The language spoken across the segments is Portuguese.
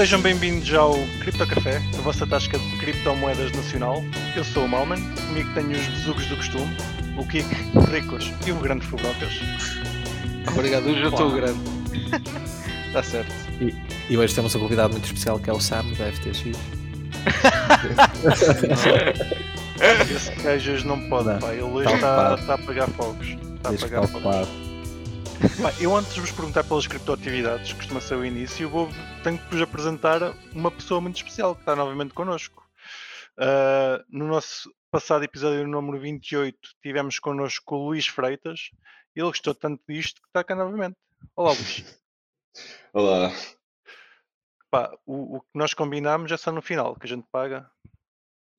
Sejam bem-vindos ao Cripto Café, a vossa tasca de criptomoedas nacional. Eu sou o Malman, comigo tenho os besugos do costume, o Kik, o Ricos e o grande Fubrocas. Obrigado, hoje eu estou o grande. Está certo. E hoje temos um convidado muito especial que é o Sam da FTX. Esse gajo hoje não pode, Não, pá. Ele hoje tá está, ocupado. está a apagar fogos. Está a apagar está fogos. Eu antes de vos perguntar pelas criptoatividades, costuma ser o início, vou, tenho que vos apresentar uma pessoa muito especial que está novamente connosco. Ah, no nosso passado episódio número 28 tivemos connosco o Luís Freitas. Ele gostou tanto disto que está cá novamente. Olá Luís. Olá. Pá, o, o que nós combinámos é só no final, que a gente paga.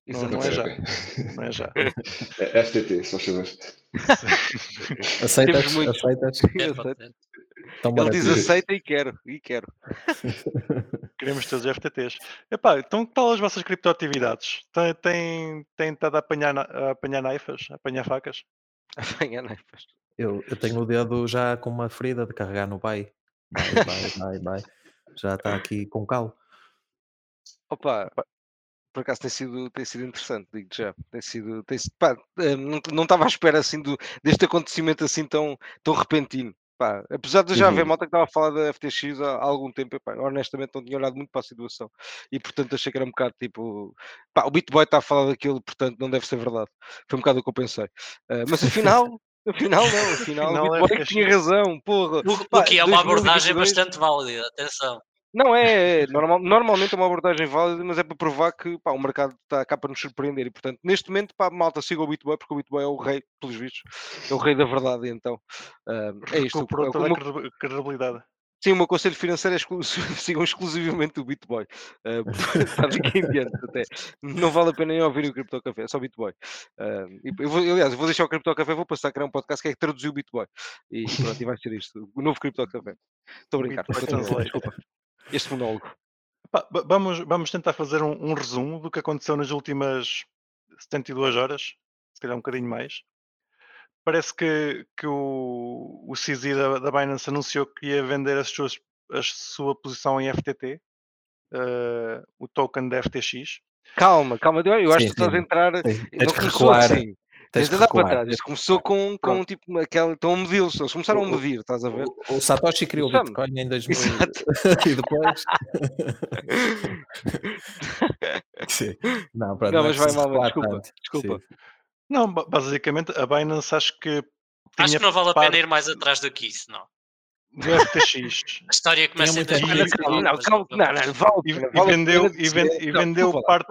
Não, não é já. Não é já. É FTT, só favor. Aceitas? Muitos. Aceitas? Tão Ele diz aceita e quero, e quero. Queremos todos FTTs. Epá, então que tal as vossas criptoatividades? Tem, tem, tem estado a apanhar, a apanhar naifas, a apanhar facas? Apanha, não é? Pois. Eu, eu tenho o dedo já com uma ferida de carregar no vai, vai, vai. Já está aqui com calo. Opa, por acaso tem sido, tem sido interessante, digo já. Tem sido, tem sido pá, eh, não não estava à espera assim do, deste acontecimento assim tão, tão repentino. Pá, apesar de já haver Uhum. malta que estava a falar da FTX há, há algum tempo, epá, honestamente não tinha olhado muito para a situação e portanto achei que era um bocado tipo, pá, o Bitboy está a falar daquilo, portanto não deve ser verdade. Foi um bocado o que eu pensei. Eh, mas afinal, afinal não, afinal, Afinal o é Bitboy FTX. tinha razão, porra. O, Pá, o que é uma abordagem 2022 bastante válida, atenção. Não, é, é normal- normalmente é uma abordagem válida, mas é para provar que pá, o mercado está cá para nos surpreender e, portanto, neste momento, pá, malta, siga o Bitboy, porque o Bitboy é o rei, pelos vistos, é o rei da verdade, então, ah, é isto. O, Recuperou o, toda a credibilidade. sim, o meu conselho financeiro é exclu sigam exclusivamente o Bitboy, uh, daqui em diante até. Não vale a pena nem ouvir o Crypto Café, é só Bitboy. Ah, e eu vou, aliás, eu vou deixar o Crypto Café, vou passar a criar um podcast que é traduzir o Bitboy, e pronto, e vai ser isto, o novo Crypto Café. Estou a brincar, Bitboy desculpa, este monólogo. Pá, va- vamos, vamos tentar fazer um, um resumo do que aconteceu nas últimas 72 horas, se calhar um bocadinho mais. Parece que, que o, o CZ da, da Binance anunciou que ia vender as suas, a sua posição em FTT, eh, o token da FTX. Calma, calma, eu acho Sim, que estás a sim. entrar. Tens- Não começou recuar. assim. Tens de para recuar. trás. Isto começou com, com tipo aquela. Estão a medi-los. Eles começaram a medir, estás a ver? O, o Satoshi criou o. Bitcoin em 2000 Exato. e depois. Sim. Não, pronto, Não, é mas vai mal, desculpa, tanto. desculpa. Sim. Não, ba- basicamente a Binance acho que Acho que não vale a pena ir mais atrás do que isso, não. do FTX A história começa em muita gente- 2019. Não, não, vamos- não, vale e, vendeu, e não, parte,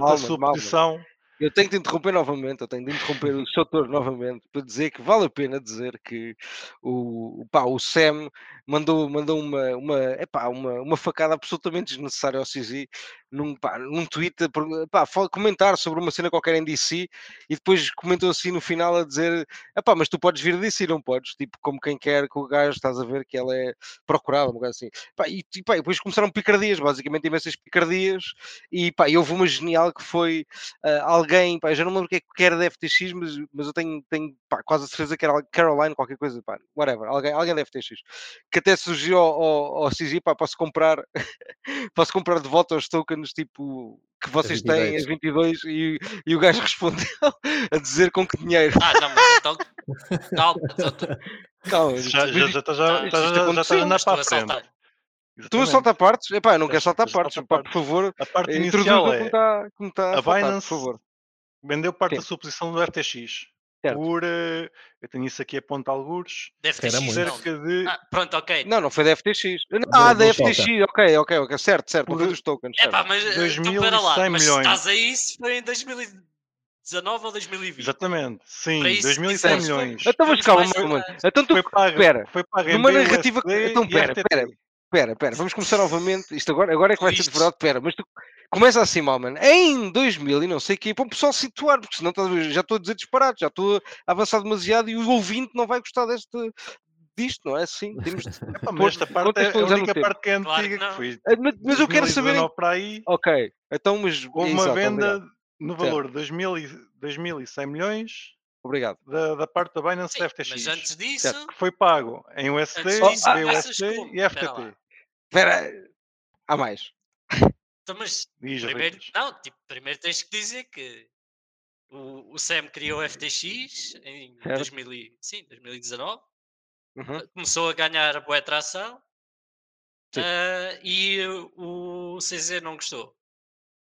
da sua posição. Eu tenho de interromper novamente, eu tenho de interromper o Soutor novamente para dizer que vale a pena dizer que o, pá, o Sam mandou, mandou uma, uma, epá, uma, uma facada absolutamente desnecessária ao CZ num, pá, num tweet a per- pá, fal- comentar sobre uma cena qualquer em DC e depois comentou assim no final a dizer epá, mas tu podes vir a DC, não podes? Tipo, como quem quer que o gajo, estás a ver que ela é procurada, uma coisa assim. Pá, e, e, pá, e depois começaram picardias, basicamente imensas picardias e, pá, e houve uma genial que foi ah, alguém, pá, já não lembro o que é que era da FTX, mas, mas eu tenho, tenho pá, quase a certeza que era Caroline, qualquer coisa, pá, whatever, alguém, alguém da FTX, que até surgiu ao, ao, ao CZ, pá, posso comprar, posso comprar de volta os tokens, tipo, que vocês têm a 22 e, e o gajo respondeu a dizer com que dinheiro. Ah, não, mas então. Calma, tu, Calma, Já, já, isto- já, está já, já, já aconteceu, está a andar mas para a tu a frente. saltar. tu a Exatamente. saltar partes? Epá, eu não quero Estás- saltar estás a partes, saltar pá, por favor, A parte introduza inicial como é está como tá a a faltar, por Binance favor. vendeu parte da Sim. sua posição do FTX Certo. por, eh, eu tenho isso aqui a ponta algures, Deve ter Era sido. muito. não. cerca de Ah, pronto, ok. Não, não foi da FTX. Ah, do da. FTX, ok, ok, ok, certo, certo, não foi dos tokens. É certo. pá, mas eh, então para lá. 2.100 Mas se milhões. estás aí, isso foi em 2019 ou 2020. Exatamente, sim, Para isso, 2.100 isso é- milhões. Então, mas Vamos calma, mano. atrás. Então tu, Foi paga, espera, foi paga numa em narrativa. BUSD Então, e pera, FTT. pera, pera, pera, vamos começar novamente. Isto agora, agora é que vai ser de Isto. verdade, pera, mas tu começa assim, mal, mano. Em 2000 e não sei o quê, para o pessoal situar, porque senão já estou a dizer disparate, já estou a avançar demasiado e o ouvinte não vai gostar deste. Disto, não é assim? Temos de- Epá, mas esta parte é a única tempo. parte que é Claro antiga, que que foi Ah, Mas, mas eu quero saber. em- 2019 para aí, Ok, então, mas. houve uma exato, venda Obrigado. no valor de 2.000 e- 2.100 milhões obrigado. da, da parte da Binance Sim, FTX, mas antes disso. Certo. que foi pago em USD, disso, BUSD e? FTT. Espera, há mais. Então, mas Diz, primeiro, não, tipo, primeiro tens que dizer que o, o Sam criou o FTX em Certo. 2000, e- sim, 2019, Uhum. começou a ganhar boa tração ah, e o CZ não gostou.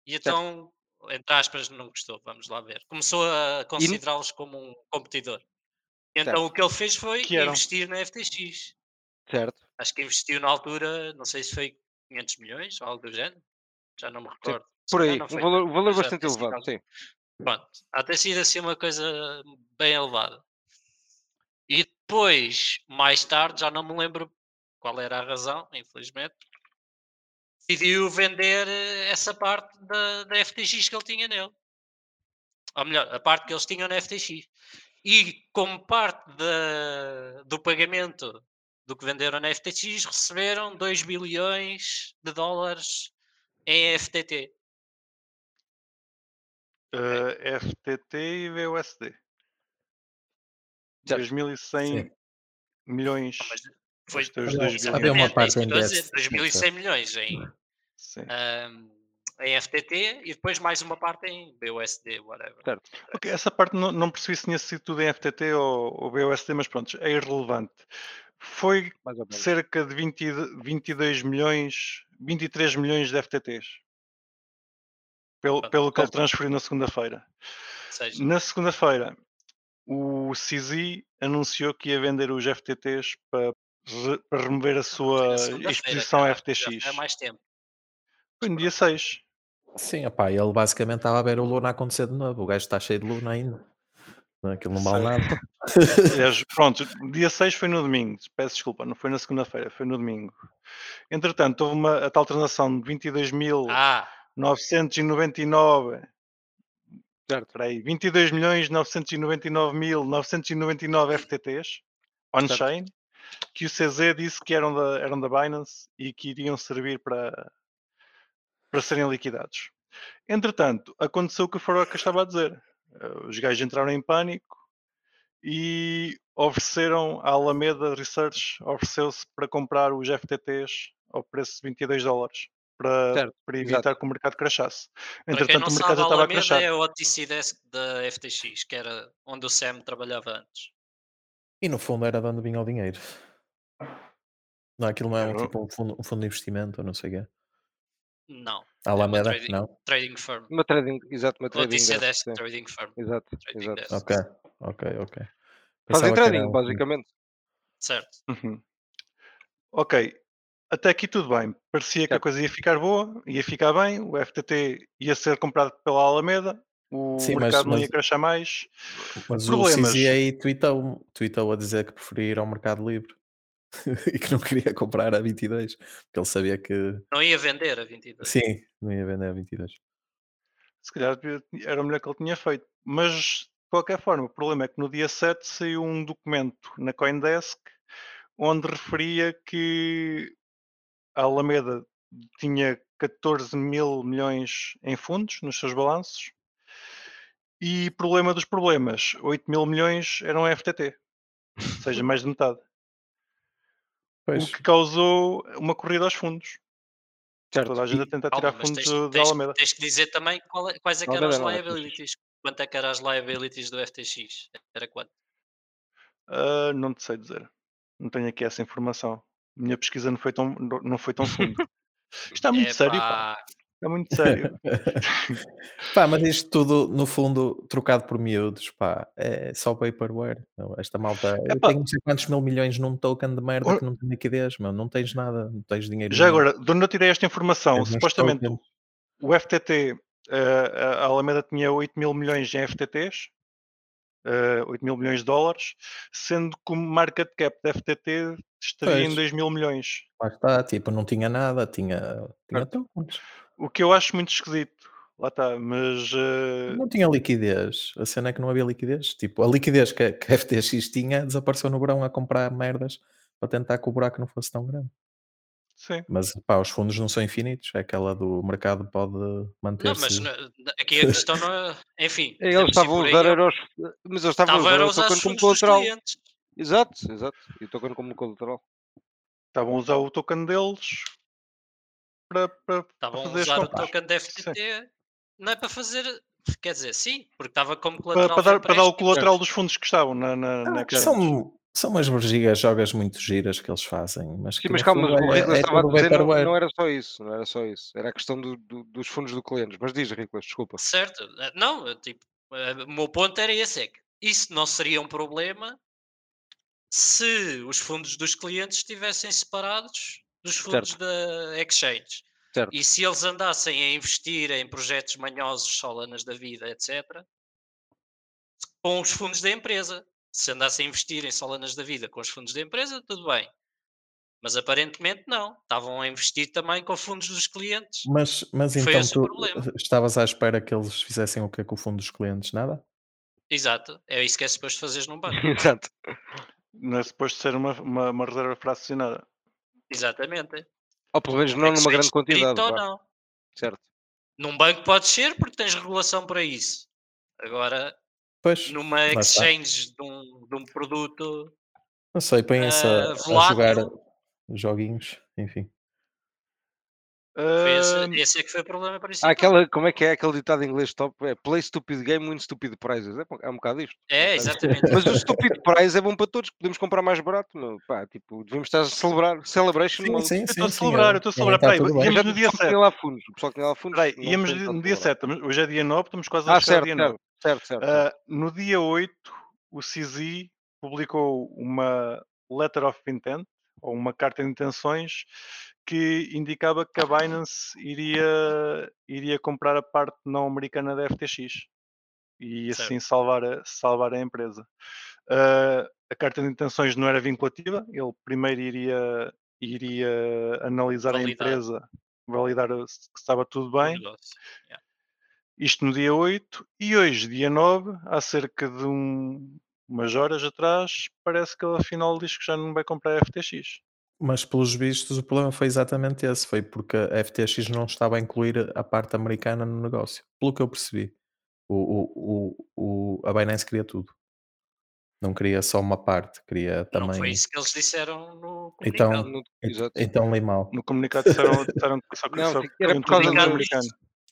E então, entre aspas, não gostou, vamos lá ver. Começou a considerá-los como um competidor. Então Certo. o que ele fez foi investir na FTX. Certo. Acho que investiu na altura, não sei se foi 500 milhões ou algo do género. Já não me recordo. Se Por aí. Um valor, um valor bastante sido elevado, algo. sim. Pronto, há ter sido assim uma coisa bem elevada. E depois, mais tarde, já não me lembro qual era a razão, infelizmente, decidiu vender eh, essa parte da, da FTX que ele tinha nele. Ou melhor, a parte que eles tinham na FTX. E como parte da, do pagamento do que venderam na FTX, receberam 2 bilhões de dólares em FTT. Uh, FTT e VUSD. Certo. 2.100 Sim. milhões. Mas foi Havia- 2 havia uma parte é em eu estou a dizer, déficit, 2.100 milhões em, Sim. ahm, em FTT e depois mais uma parte em BUSD, whatever. Certo. Ok, essa parte não, não percebi se tinha sido tudo em FTT ou, ou BUSD, mas pronto, é irrelevante. Foi cerca de 20, e- 22 milhões, 23 milhões de FTTs. Pelo, Pronto, pelo que ele certo. transferiu na segunda-feira. Na segunda-feira, o CZ anunciou que ia vender os FTTs para, para remover a foi sua exposição caralho, a já FTX. há mais tempo. Foi no dia 6. Sim, opá, ele basicamente estava a ver o Luna acontecer de novo. O gajo está cheio de Luna ainda. Não, Aquilo não vale nada. Pronto, dia 6 foi no domingo. Peço desculpa, não foi na segunda-feira, foi no domingo. Entretanto, houve uma, a tal transação de 22.999. Ah, Certo. Espera aí, 22 milhões 999.999 FTTs on-chain que o CZ disse que eram da, eram da Binance e que iriam servir para, para serem liquidados. Entretanto, aconteceu o que o Faroca estava a dizer. Eh, Os gajos entraram em pânico e ofereceram, a Alameda Research ofereceu-se para comprar os FTTs ao preço de 22 dólares para, Certo, para evitar exato. que o mercado crachasse. para quem Entretanto, não o sabe, mercado já a estava a Alameda crashar. é o OTC desk da FTX, que era onde o Sam trabalhava antes. E no fundo era de onde vinha o dinheiro. Não, aquilo não é um, tipo um fundo, um fundo de investimento ou não sei o quê. Não, Alameda? trading- Não? trading firm. Uma trading, exato, uma trading OTC desk, trading firm. Exato, Trading exato. desk. Ok, ok, ok. Fazem Pensava que trading, um- basicamente. Certo. Uhum. Ok, até aqui tudo bem. Parecia que a Certo. coisa ia ficar boa, ia ficar bem, o FTT ia ser comprado pela Alameda, o Sim, mas- mercado não ia mas- crashar mais. Mas Problemas. o CZ aí tweetou, tweetou a dizer que preferia ir ao Mercado Livre e que não queria comprar a 22, porque ele sabia que Não ia vender a 22. sim, não ia vender a 22. Se calhar era o melhor que ele tinha feito. Mas, de qualquer forma, o problema é que no dia 7 saiu um documento na Coindesk onde referia que a Alameda tinha 14 mil milhões em fundos nos seus balanços e, problema dos problemas, 8 mil milhões eram FTT, ou seja, mais de metade. Pois, O que causou uma corrida aos fundos. Certo. Toda a gente a tentar tirar fundos tens, da tens- Alameda. tens que dizer também qual é- quais é que eram as é liabilities. Quanto é que eram as liabilities do FTX? Era quanto? Ah, não te sei dizer. Não tenho aqui essa informação. Minha pesquisa não foi tão, não foi tão fundo. Isto está muito sério, pá. Está muito sério. pá, mas isto tudo, no fundo, trocado por miúdos, pá, é só paperware. Esta malta, eu Epá. tenho não sei quantos mil milhões num token de merda Ora- que não tem liquidez, meu, não tens nada, não tens dinheiro Já nenhum, agora, de onde eu tirei esta informação? uns Supostamente o FTT, ah, a Alameda tinha 8 mil milhões em FTTs, ah, 8 mil milhões de dólares, sendo que o market cap da FTT estaria em Pois. 2 mil milhões. Lá está, tipo, não tinha nada, tinha, tinha tokens. O que eu acho muito esquisito. Lá está, mas ah, Não tinha liquidez. A cena é que não havia liquidez. Tipo, a liquidez que a, que a FTX tinha desapareceu no verão a comprar merdas para tentar que o buraco não fosse tão grande. sim. Mas pá, os fundos não são infinitos. É aquela do mercado pode não, manter-se. mas na- na- aqui a questão não é. Enfim, Eles podemos ir estavam a usar euros, mas eles estavam a Estavam a usar o usar token os como colateral. Exato, exato. E o token como colateral. Estavam a usar o token deles para, para, para Estavam a fazer as usar o token da FTT, não é para fazer, quer dizer, sim, porque estava como Para, colateral para de dar, para dar o colateral dos fundos que estavam na, na, na Ah, são, são umas vergigas, jogas muito giras que eles fazem. Mas, Sim, que mas no calma, o é- Riclas é estava a tudo dizer não, não era só isso, não era só isso. Era a questão do- do- dos fundos do cliente. Mas diz, Riclas, desculpa. Certo, eh, não, eh, tipo, eh, o meu ponto era esse, é que isso não seria um problema se os fundos dos clientes estivessem separados dos fundos da exchange. Certo. E se eles andassem a investir em projetos manhosos, solanas da vida, etc., com os fundos da empresa. Se andassem a investir em solanas da vida com os fundos da empresa, tudo bem. Mas aparentemente não. Estavam a investir também com fundos dos clientes. Mas, mas Foi então esse o tu problema. estavas à espera que eles fizessem o que com o fundo dos clientes? Nada? Exato. É isso que é suposto fazeres num banco. Exato. Não é suposto ser uma, uma, uma reserva fracionada. Exatamente. Ou pelo menos não É numa grande quantidade. ou não. Certo. Num banco pode ser porque tens regulação para isso. Agora, Pois, numa exchange de um, de um produto, não sei, põem-se a, ah, a jogar joguinhos, enfim. Foi esse, esse é que foi o problema principal. aquela, como é que é aquele ditado em inglês top? É play stupid game, win stupid prizes. É, é um bocado isto. É, exatamente. Mas o stupid prize é bom para todos, podemos comprar mais barato. Meu. Pá, tipo, devemos estar a celebrar. Celebration Sim, mode. sim, eu estou a celebrar, é. eu estou a celebrar. está Peraí, íamos Já no o dia pessoal que 7. tem lá fundos. O pessoal que tem lá fundos. Peraí, íamos no dia problema. 7. Hoje é dia 9, estamos quase a Ah, chegar ao certo, dia 9. certo, certo, certo. Ah, no dia 8, o CZ publicou uma letter of intent, ou uma carta de intenções, que indicava que a Binance iria, iria comprar a parte não americana da FTX e Certo. assim salvar a, salvar a empresa. Ah, a carta de intenções não era vinculativa, ele primeiro iria, iria analisar a Validar. empresa, validar se que estava tudo bem. Yeah. isto no dia 8 e hoje, dia 9, há cerca de um- umas horas atrás, parece que ele afinal diz que já não vai comprar a FTX. Mas pelos vistos o problema foi exatamente esse, foi porque a FTX não estava a incluir a parte americana no negócio. Pelo que eu percebi, o, o, o, o- a Binance queria tudo. Não queria só uma parte, queria Não foi também. isso que eles disseram no Então, comunicado. No- ent- Exato. então li mal. No comunicado disseram, disseram que só, Não, era queriam por causa tudo do- no americano.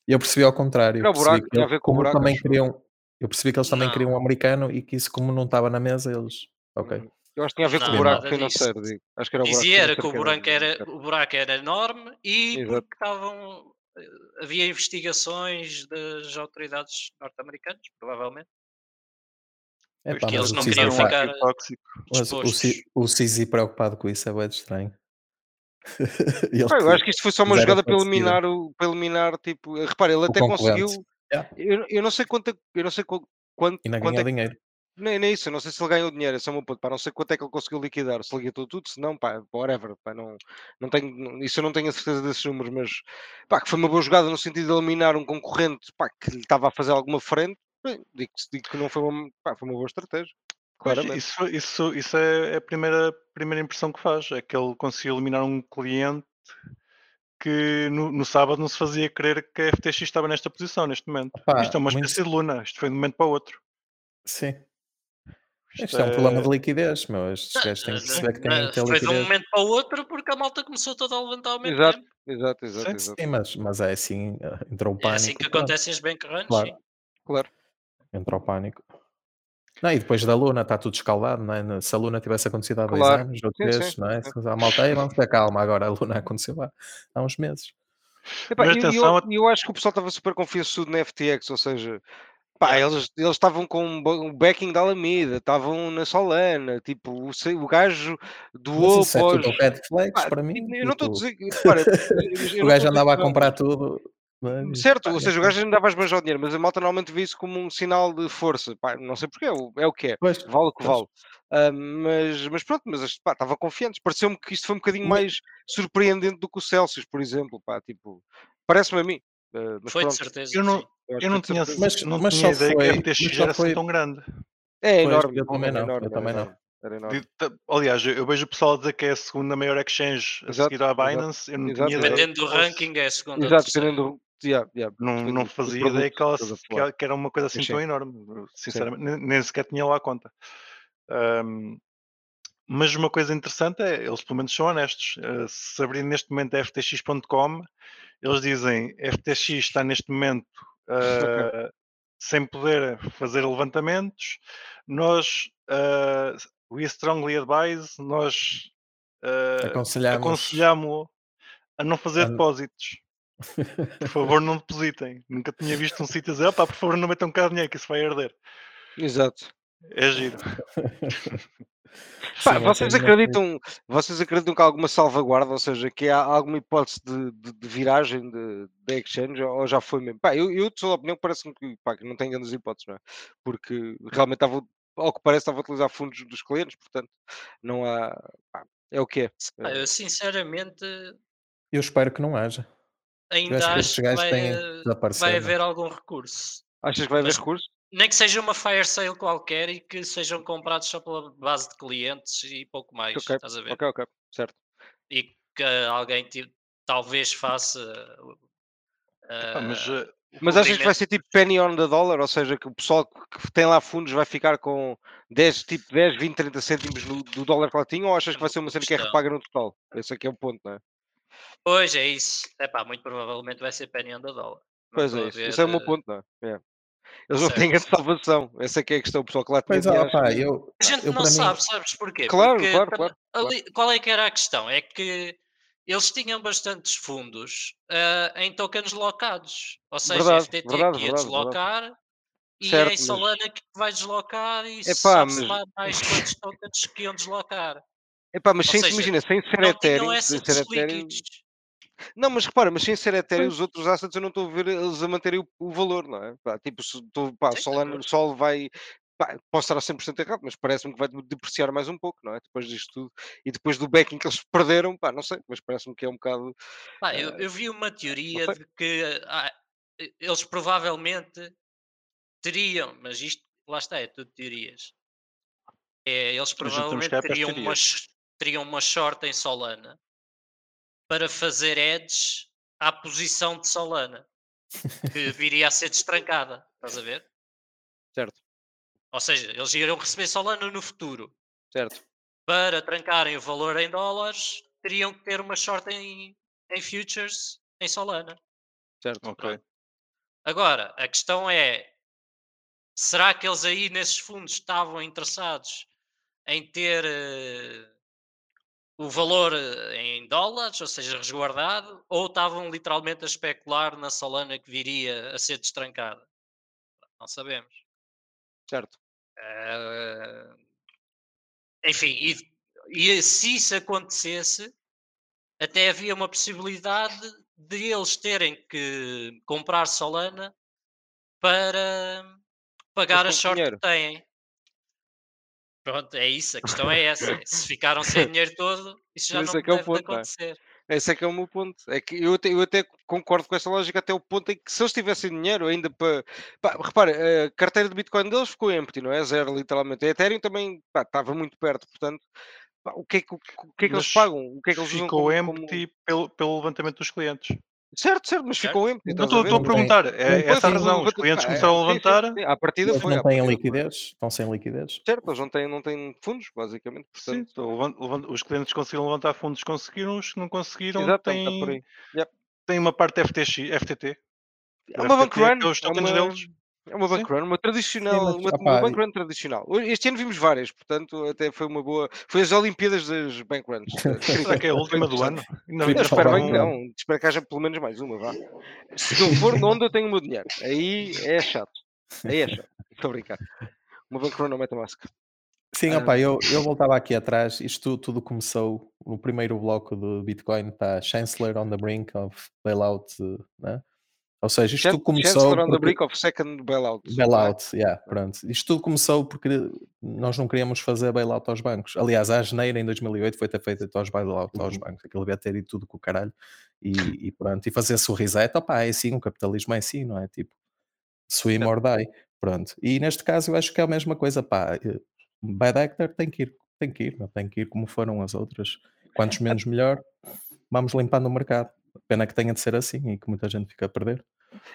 Eu percebi ao contrário. Era o buraco, que tinha a eles- ver com o como buraco, também queriam, eu percebi que eles também Não. queriam um americano e que isso, como não estava na mesa, eles. Ok. Uhum. Eu acho que tinha a ver com o Não, buraco financeiro. Digo. Acho que era o buraco Dizia era que o buraco era, o buraco era enorme e Exato. porque estavam eh, havia investigações das autoridades norte-americanas, provavelmente. É, Porque pá, eles não queriam ficar tóxico. Mas o, CZ preocupado com isso é bem estranho. Pá, eu acho que isto foi só uma jogada para eliminar, o, para eliminar tipo, repara, ele O até concorrente. conseguiu, Yeah. eu, eu não sei quanto, eu não sei qu- quanto, E não quanto ganhou é dinheiro. Nem, nem isso, eu não sei se ele ganhou dinheiro, esse é o meu ponto, pá, não sei quanto é que ele conseguiu liquidar, se liquidou tudo, se não, pá, whatever, pá, não, não tenho, isso eu não tenho a certeza desses números, mas, pá, que foi uma boa jogada no sentido de eliminar um concorrente, pá, que lhe estava a fazer alguma frente, bem, digo, que- digo que não foi uma, pá, foi uma boa estratégia, claramente. isso, isso, isso é a primeira, primeira impressão que faz, é que ele conseguiu eliminar um cliente que no, no sábado não se fazia crer que a FTX estava nesta posição, neste momento. Opá, isto é uma muito- espécie de luna, isto foi de um momento para o outro. Sim. Isto Isto é um problema de liquidez, meu. Estes gajos têm que perceber que têm que ter Foi de um liquidez. momento para o outro porque a malta começou toda a levantar ao mesmo Exato, tempo. exato, exato, Sim, exato, Sim, mas, mas é assim, entrou o É pânico. assim que acontecem os bank runs. Claro. sim. claro. Entrou o pânico. Não, e depois da Luna está tudo escaldado, não é? Se a Luna tivesse acontecido há dois Claro. anos ou três, não é? A malta, "Ei, vamos ter calma, agora a Luna aconteceu há, há uns meses. Epá, Mas eu, eu- eu acho que o pessoal estava super confiançudo na FTX, ou seja, pá, Yeah. eles eles estavam com um backing da Alameda, estavam na Solana, tipo, o, o gajo doou Mas isso é após. tudo red flags para mim. tipo, eu não estou a dizer o gajo andava a comprar tudo. mas, Certo, ou seja, o gajo andava a esbanjar o dinheiro, mas a malta normalmente vê isso como um sinal de força. Pá, não sei porquê, é o- é o que é. Pois, Vale o que vale. Ah, mas, mas pronto, mas pá, estavam confiantes. Pareceu-me que isto foi um bocadinho mais surpreendente do que o Celsius, por exemplo. Pá, tipo, parece-me a mim. Ah, mas Foi de pronto, certeza. Eu não-. Eu Eu não tinha, certeza. Mas- não mas tinha só ideia foi- que a FTX mas só era foi- assim tão grande. É Pois, enorme. eu também não, enorme, eu também não. De- Aliás, eu vejo o pessoal dizer que é a segunda maior exchange a Exato, seguir à exato, Binance. Eu não exato, tinha. Dependendo do ranking, é a segunda Exato, dependendo do. Yeah, yeah, Não, não fazia produto ideia que, ela, a que, que era uma coisa assim Sim, tão sim. enorme. Sinceramente, nem, nem sequer tinha lá a conta. Ahm, Mas uma coisa interessante é, eles pelo menos são honestos. Eh, se abrir neste momento a ftx.com, eles dizem FTX está neste momento eh, sem poder fazer levantamentos. Nós, uh, we strongly advise, nós uh, Aconselhamos. aconselhamos a não fazer depósitos. Por favor, não depositem. Nunca tinha visto um sítio a dizer, "Opá, por favor, não metam cá dinheiro que isso vai arder. Exato. É giro. Pá, Sim, vocês é a minha- acreditam, vocês acreditam que há alguma salvaguarda, ou seja, que há alguma hipótese de, de- de viragem de, da exchange ou já foi mesmo? Pá, eu, eu sou da opinião que parece-me que, pá, que não tem grandes hipóteses, não é? Porque realmente estava, ao que parece, estava a utilizar fundos dos clientes, portanto, não há. pá, é o que é. Ah, eu sinceramente Eu espero que não haja. ainda acho que vai, eh, vai não é? haver algum recurso. Achas que vai haver Mas- recurso? Nem que seja uma fire sale qualquer e que sejam comprados só pela base de clientes e pouco mais. Ok, Estás a ver? Ok, ok, certo. E que alguém talvez faça. Ah, mas, uh, o Mas achas que vai ser tipo penny on the dollar? Ou seja, que o pessoal que tem lá fundos vai ficar com 10, tipo 10, 20, 30 cêntimos no- do dólar que lá tinha? Ou achas que vai ser uma cena que é repaga no total? Esse aqui é o ponto, não é? Pois é isso. Epá, muito provavelmente vai ser penny on the dollar. Não Pois é isso. ver, Esse é o meu eh, ponto, não é? É. Eles não têm grande certo. salvação. Essa é que é a questão. Pessoal que lá tinha Pois é, opá, acho que- eu, A gente eu não mim, sabe, sabes porquê? Claro, Porque claro, claro, claro. ali- qual é que era a questão? É que eles tinham bastantes fundos ah, em tokens locados. Ou seja, a Verdade, FTT verdade, que ia verdade, deslocar e Certo, é em mas- Solana que vai deslocar e sabe-se mas- lá mais quantos tokens que iam deslocar. Epá, mas sem, seja, imagina, sem ser Ethereum, sem ser Ethereum. Não, mas repara, mas sem ser Ethereum, os outros assets eu não estou a ver eles a manterem o, o valor, não é? Pá, tipo, se, tô, pá, Sim, Solana, acordo. Sol vai. pá, posso estar a 100% errado, mas parece-me que vai depreciar mais um pouco, não é? Depois disto tudo. E depois do backing que eles perderam, pá, não sei, mas parece-me que é um bocado. Pá, eu, Ah, eu vi uma teoria de que ah, eles provavelmente teriam, mas isto lá está, é tudo teorias. É, eles provavelmente as teriam uma, teriam uma short em Solana para fazer edge à posição de Solana, que viria a ser destrancada. Estás a ver? Certo, Ou seja, eles iriam receber Solana no futuro. certo. Para trancarem o valor em dólares, teriam que ter uma short em, em futures em Solana. Certo. ok. Agora, a questão é: será que eles aí nesses fundos estavam interessados em ter eh, o valor eh, em dólares, ou seja, resguardado, ou estavam literalmente a especular na Solana que viria a ser destrancada? Não sabemos. Certo. Eh, enfim, e, e se isso acontecesse, até havia uma possibilidade de eles terem que comprar Solana para pagar a dinheiro? que têm. Pronto, é isso, a questão é essa. Se ficaram sem dinheiro todo, isso já Esse não é que é o deve de ponto, é? acontecer. Esse é que é o meu ponto. É que eu até, eu até concordo com essa lógica até o ponto em que se eles tivessem dinheiro ainda para. Pá, repara, a carteira de Bitcoin deles ficou empty, não é? Zero, literalmente. A Ethereum também pá, estava muito perto, portanto. pá, o que é que, o que, é que eles pagam? O que é que eles usam Ficou como, empty como- pelo, pelo levantamento dos clientes. Certo, certo, mas ficou empty. Não estás a estou a Não tem- perguntar, não é essa a razão. Os clientes começaram a sim, sim, levantar. sim, À partida eles foi. não têm liquidez, estão sem liquidez. Certo, eles não têm, não têm fundos, basicamente. Sim, Portanto, levan- os clientes conseguiram levantar fundos, conseguiram, os que não conseguiram exato, têm, aí. Yep. têm uma parte FTX, FTT. É uma bank FTT é run. é os É tokens uma, deles. É uma bank Sim. run, uma tradicional, mas, uma, opá, uma bank run tradicional. Hoje- Este ano vimos várias, portanto, até foi uma boa. Foi as Olimpíadas das bank runs. de Será que é a última do ano? Eu ainda espero bem que não. Espero que haja pelo menos mais uma, vá. Se não for onde eu tenho o meu dinheiro. Aí é chato. Aí é chato. Estou a brincar. Uma bank run não MetaMask. Sim, Ah. opá, eu, eu voltava aqui atrás. Isto tudo começou no primeiro bloco do Bitcoin. Está Chancellor on the brink of bailout, eh, né? Ou seja, isto tudo começou. Chancellor on the porque- brink of second bailout. Bailout, yeah, pronto. Isto tudo começou porque nós não queríamos fazer bailout aos bancos. Aliás, a janeiro em 2008 foi ter feito aos bailout aos Uhum. bancos. Aquilo devia ter ido tudo com o caralho. E, e pronto, e fazer-se o reset. Opá, é assim, o capitalismo é assim, não é? Tipo, swim or die. Pronto. E neste caso eu acho que é a mesma coisa, pá. eh, Bad actor tem que ir, tem que ir, não tem que ir como foram as outras. Quantos menos melhor, vamos limpando o mercado. Pena que tenha de ser assim e que muita gente fica a perder.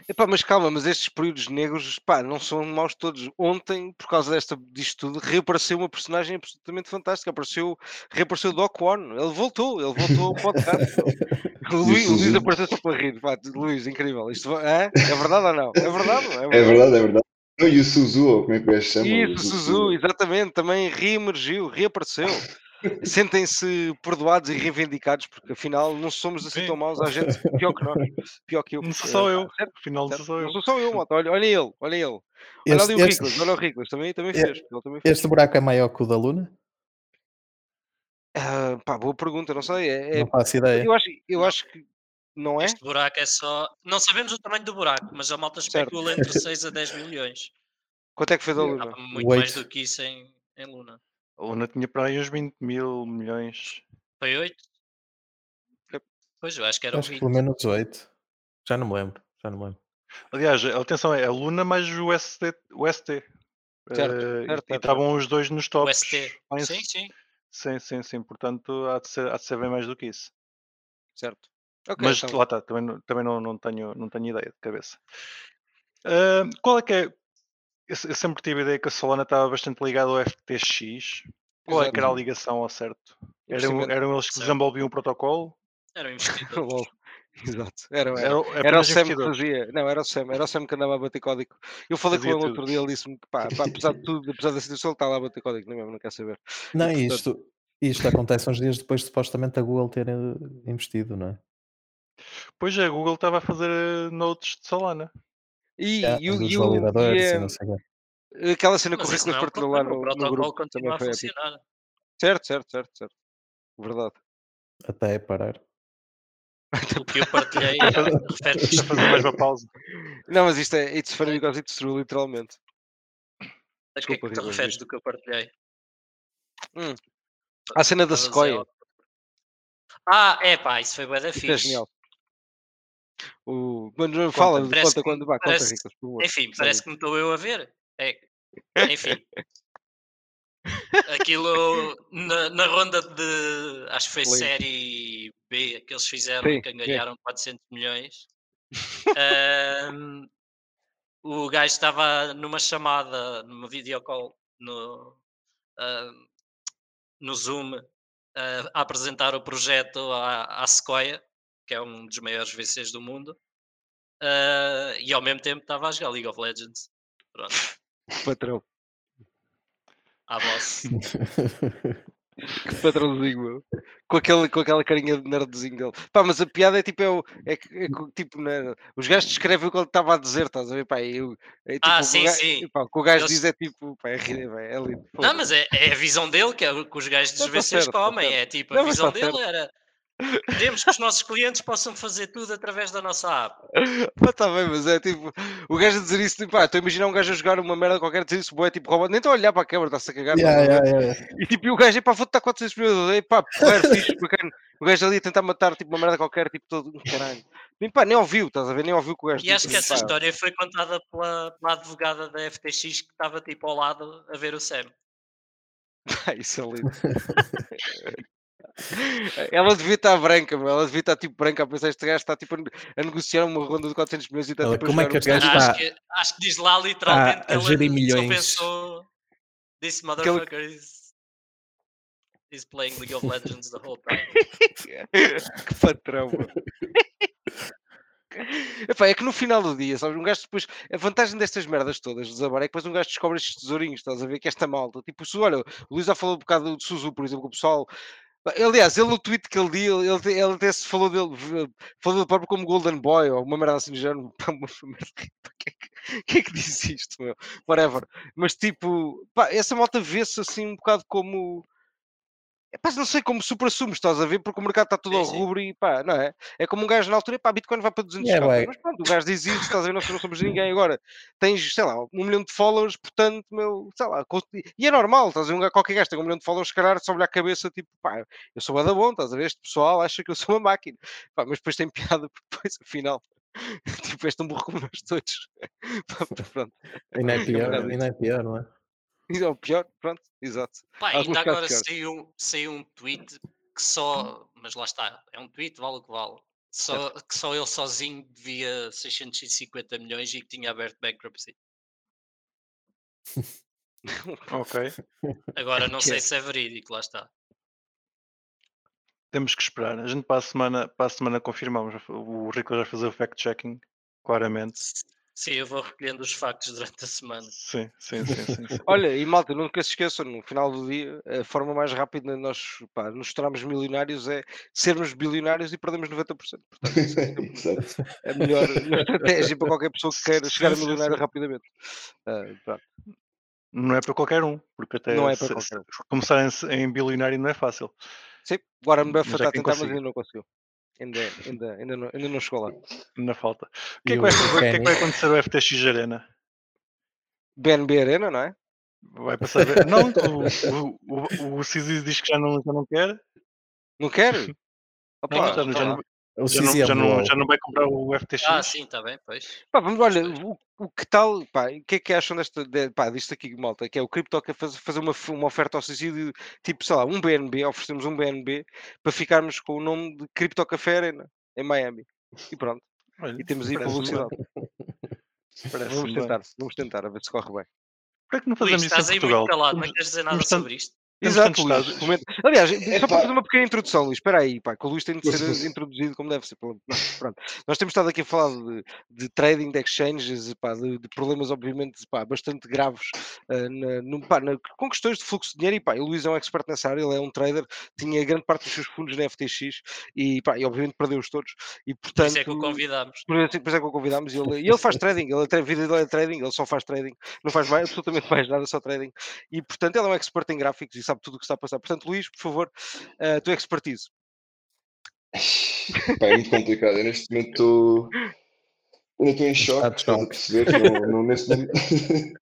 Epá, mas calma, mas estes períodos negros, pá, não são maus todos. Ontem, por causa desta, disto tudo, reapareceu uma personagem absolutamente fantástica. Apareceu, reapareceu o Doc One. Ele voltou, ele voltou ao podcast. o Luís, o Luís Suzu. apareceu só para rir. Pá, Luís, incrível. Isto, hã? é verdade ou não? É verdade não? É verdade, é verdade. Não, e o Suzu, ou como é que o gajo se chama? Isso, o Suzu, exatamente, também reemergiu, reapareceu. Sentem-se perdoados e reivindicados, porque afinal não somos assim Sim. tão maus, há gente pior que nós, pior que eu. Não sou só eu. certo, Afinal, não certo. sou só eu. Não sou só eu, malta. Olha, olha ele, olha ele. Olha Este, ali o este- olha o Riclas, também, também É- fez. Ele também fez. este buraco é maior que o da Luna? Ah, pá, boa pergunta, não sei. É, é- Não faço ideia. eu, acho, eu acho que não é. Este buraco é só. Não sabemos o tamanho do buraco, mas a malta Certo. especula entre 6 a 10 milhões. Quanto é que foi da. Luna? Há muito mais Oito. do que isso em, em Luna. A Luna tinha para aí uns 20 mil milhões. Foi 8? Yep. Pois, eu acho que eram Acho que 20. pelo menos 8. Já não me lembro. Já não me lembro. Aliás, atenção, é a Luna mais o ST. O ST. Certo, Eh, certo, e certo, estavam os dois nos O tops. ST. lá em Sim, sim. Sim, sim, sim. Portanto, há de ser, há de ser bem mais do que isso. Certo. Ok, Mas então. lá está, também, não- também não, não, tenho, não tenho ideia de cabeça. Ah, qual é que é? Eu, eu sempre tive a ideia que a Solana estava bastante ligada ao FTX. Qual é que era a ligação ao certo? Eram, eram eles que Certo. desenvolviam o protocolo? Era um investidor. Lol. Exato. Era, era. Era, Era o Sam que investidores. fazia. Não, era o Sam. Era o Sam que andava a bater código. Eu falei Fazia com ele tudo. outro dia, ele disse-me que, pá, pá, apesar de tudo, apesar da situação, ele está lá a bater código, não, é mesmo, não quer saber. Não, portanto- isto, isto acontece uns dias depois de supostamente a Google ter eh, investido, não é? Pois é, a Google estava a fazer eh, notes de Solana. E, Já, e, e, o- e, não sei o quê. aquela cena que o é um partilhou lá no, o no protocolo grupo continua também a foi épico. funcionar. Certo, certo, certo, certo. Verdade. Até parar. O que eu partilhei eu fazer mais uma pausa. Não, mas isto é It's funny because it's true, literalmente. A que é que te referes do que eu partilhei? À cena da a Sequoia. Ah, é pá, isso foi bué da é fixe. genial. O... Quando fala, parece conta que- quando vai, conta, Ricas, por favor. Enfim, parece que me estou eu a ver. É, enfim. Aquilo na, na ronda de acho que foi Link. série B que eles fizeram Sim, que ganharam 400 milhões. ahm, o gajo estava numa chamada, numa videocall no, ahm, no Zoom ah, a apresentar o projeto à, à Sequoia, que é um dos maiores VCs do mundo, ah, e ao mesmo tempo estava a jogar League of Legends. Pronto, Patrão. à boss. Que patrãozinho, meu. Com, aquele, com aquela carinha de nerdzinho dele. Pá, mas a piada é tipo, é, o, é, é tipo, né, os gajos descrevem o que ele estava a dizer, estás a ver? Pá, eu, é, tipo, Ah, o que o sim, ga- sim. pá, o que o gajo Eles- diz é tipo, pá, é, é, é lindo. Não, mas é, é a visão dele, que é o que os gajos dos Não, tá VCs certo, tá comem. certo. É tipo, Não, a mas visão tá dele era. Queremos que os nossos clientes possam fazer tudo através da nossa app. Pá, tá bem, mas é tipo, o gajo a dizer isso, tipo, pá, estou a imaginar um gajo a jogar uma merda qualquer, dizer isso, boé, tipo, robô, nem estou a olhar para a câmera, está-se a cagar. Yeah, yeah, yeah. E tipo, e o gajo, pá, vou-te dar 400 mil, e pá, porreiro, fixe, bacana. O gajo ali a tentar matar, tipo, uma merda qualquer, tipo, todo, caralho. Nem, pá, nem ouviu, estás a ver, nem ouviu o que o gajo E acho disse, que essa pá. história foi contada pela, pela advogada da FTX que estava tipo ao lado a ver o Sam. Pá, isso é lindo. Ela devia estar branca, meu. ela devia estar tipo branca a pensar este gajo está tipo a ne- a negociar uma ronda de 400 milhões e está Ela, tipo a como é jogar que este gajo está- Acho, que, acho que diz lá literalmente a que gerir ela milhões. só pensou This motherfucker is, is playing League of Legends the whole time. que patrão. Epá, é que no final do dia, sabes, um gajo depois. A vantagem destas merdas todas de desabar é que depois um gajo descobre estes tesourinhos, estás a ver? Que esta malta, tipo, se, olha, o Luís já falou um bocado de Suzu, por exemplo, que o pessoal. Aliás, ele no tweet que ele deu, ele, ele, até se falou dele, falou dele próprio como Golden Boy ou uma merda assim do género. Quem é que- é que diz isto, meu? Whatever. Mas tipo, pá, essa malta vê-se assim um bocado como. Epá, não sei como supra-sumo, estás a ver? Porque o mercado está todo Sim, ao rubro e pá, não é? É como um gajo na altura, pá, Bitcoin vai para 200 Yeah, bué. Mas pronto, o gajo diz isso, estás a ver? Nós não somos ninguém agora. Tens, sei lá, um milhão de followers, portanto, meu, sei lá. E é normal, estás a ver? Um Qualquer gajo tem um milhão de followers, se calhar, sobre a cabeça, tipo, pá, eu sou bada bom, estás a ver? Este pessoal acha que eu sou uma máquina. Pá, mas depois tem piada, porque depois, afinal, tipo, és tão burro como nós todos. Pá, pronto. E não é É pior, verdade e não é pior, não é? E é o pior, pronto, exato. Pá, Alguns ainda agora piores. saiu, saiu um tweet que só. Mas lá está, é um tweet, vale o que vale. Só, que só ele sozinho devia 650 milhões e que tinha aberto bankruptcy. Ok. Agora não Que sei é- se é verídico, lá está. Temos que esperar. A gente para a semana, para a semana confirmamos. O Rico vai fazer o fact-checking, claramente. Sim, eu vou recolhendo os factos durante a semana. Sim, sim, sim, sim. sim. Olha, e malta, nunca se esqueçam, no final do dia, a forma mais rápida de nós pá, nos tornarmos milionários é sermos bilionários e perdemos 90%. Portanto, isso é a melhor, a melhor estratégia para qualquer pessoa que queira chegar a milionário sim. rapidamente. Pronto. Não é para qualquer um, porque até Não é para se- qualquer um. começar em, em bilionário não é fácil. Sim, Warren Mas Buffett é está a tentar, mas consiga. ainda não conseguiu. Ainda, ainda, ainda, não, ainda não chegou lá. Na falta. O que, é que, vai, o que é que vai acontecer ao FTX Arena? BNB Arena, não é? Vai passar a ver. Não, o, o, o, o Cizi diz que já não, já não quer. Não quer? Não, Opa, já, não- já, tá não, lá. O já, não, já, não, já não vai comprar o FTX. Ah, sim, está bem, pois. Pá, vamos, olha, o, o que tal, pá, o que é que acham desta, de, pá, disto aqui, malta, que é o Crypto que faz, fazer uma, uma oferta ao suicídio, tipo, sei lá, um BNB, oferecemos um BNB para ficarmos com o nome de Crypto Café Arena, em Miami. E pronto, Olha, e temos aí publicidade. Vamos bem. tentar, vamos tentar, a ver se corre bem. Por que não Luís, fazemos isso estás em aí Portugal? muito calado, não queres dizer nada sobre isto? Temos Exato, Luís. comenta- Aliás, só para fazer uma pequena introdução, Luís, espera aí, pá, que o Luís tem de ser introduzido como deve ser. Pronto. Nós temos estado aqui a falar de, de trading, de exchanges, pá, de, de problemas, obviamente, pá, bastante graves ah, na- no- pá, na- com questões de fluxo de dinheiro. E, pá, e o Luís é um expert nessa área, ele é um trader, tinha grande parte dos seus fundos na FTX e, pá, e obviamente perdeu-os todos. E, Por portanto, isso é que o convidámos. por isso, por isso é que o convidámos e ele, e ele faz trading, ele, a vida dele é trading, ele só faz trading, não faz mais, absolutamente mais nada, só trading. E portanto ele é um expert em gráficos e sabe tudo o que está a passar. Portanto, Luís, por favor, a tua expertise. Pá, é muito complicado. Eu neste momento estou. Ainda estou em choque, estás a perceber? Não, não, neste momento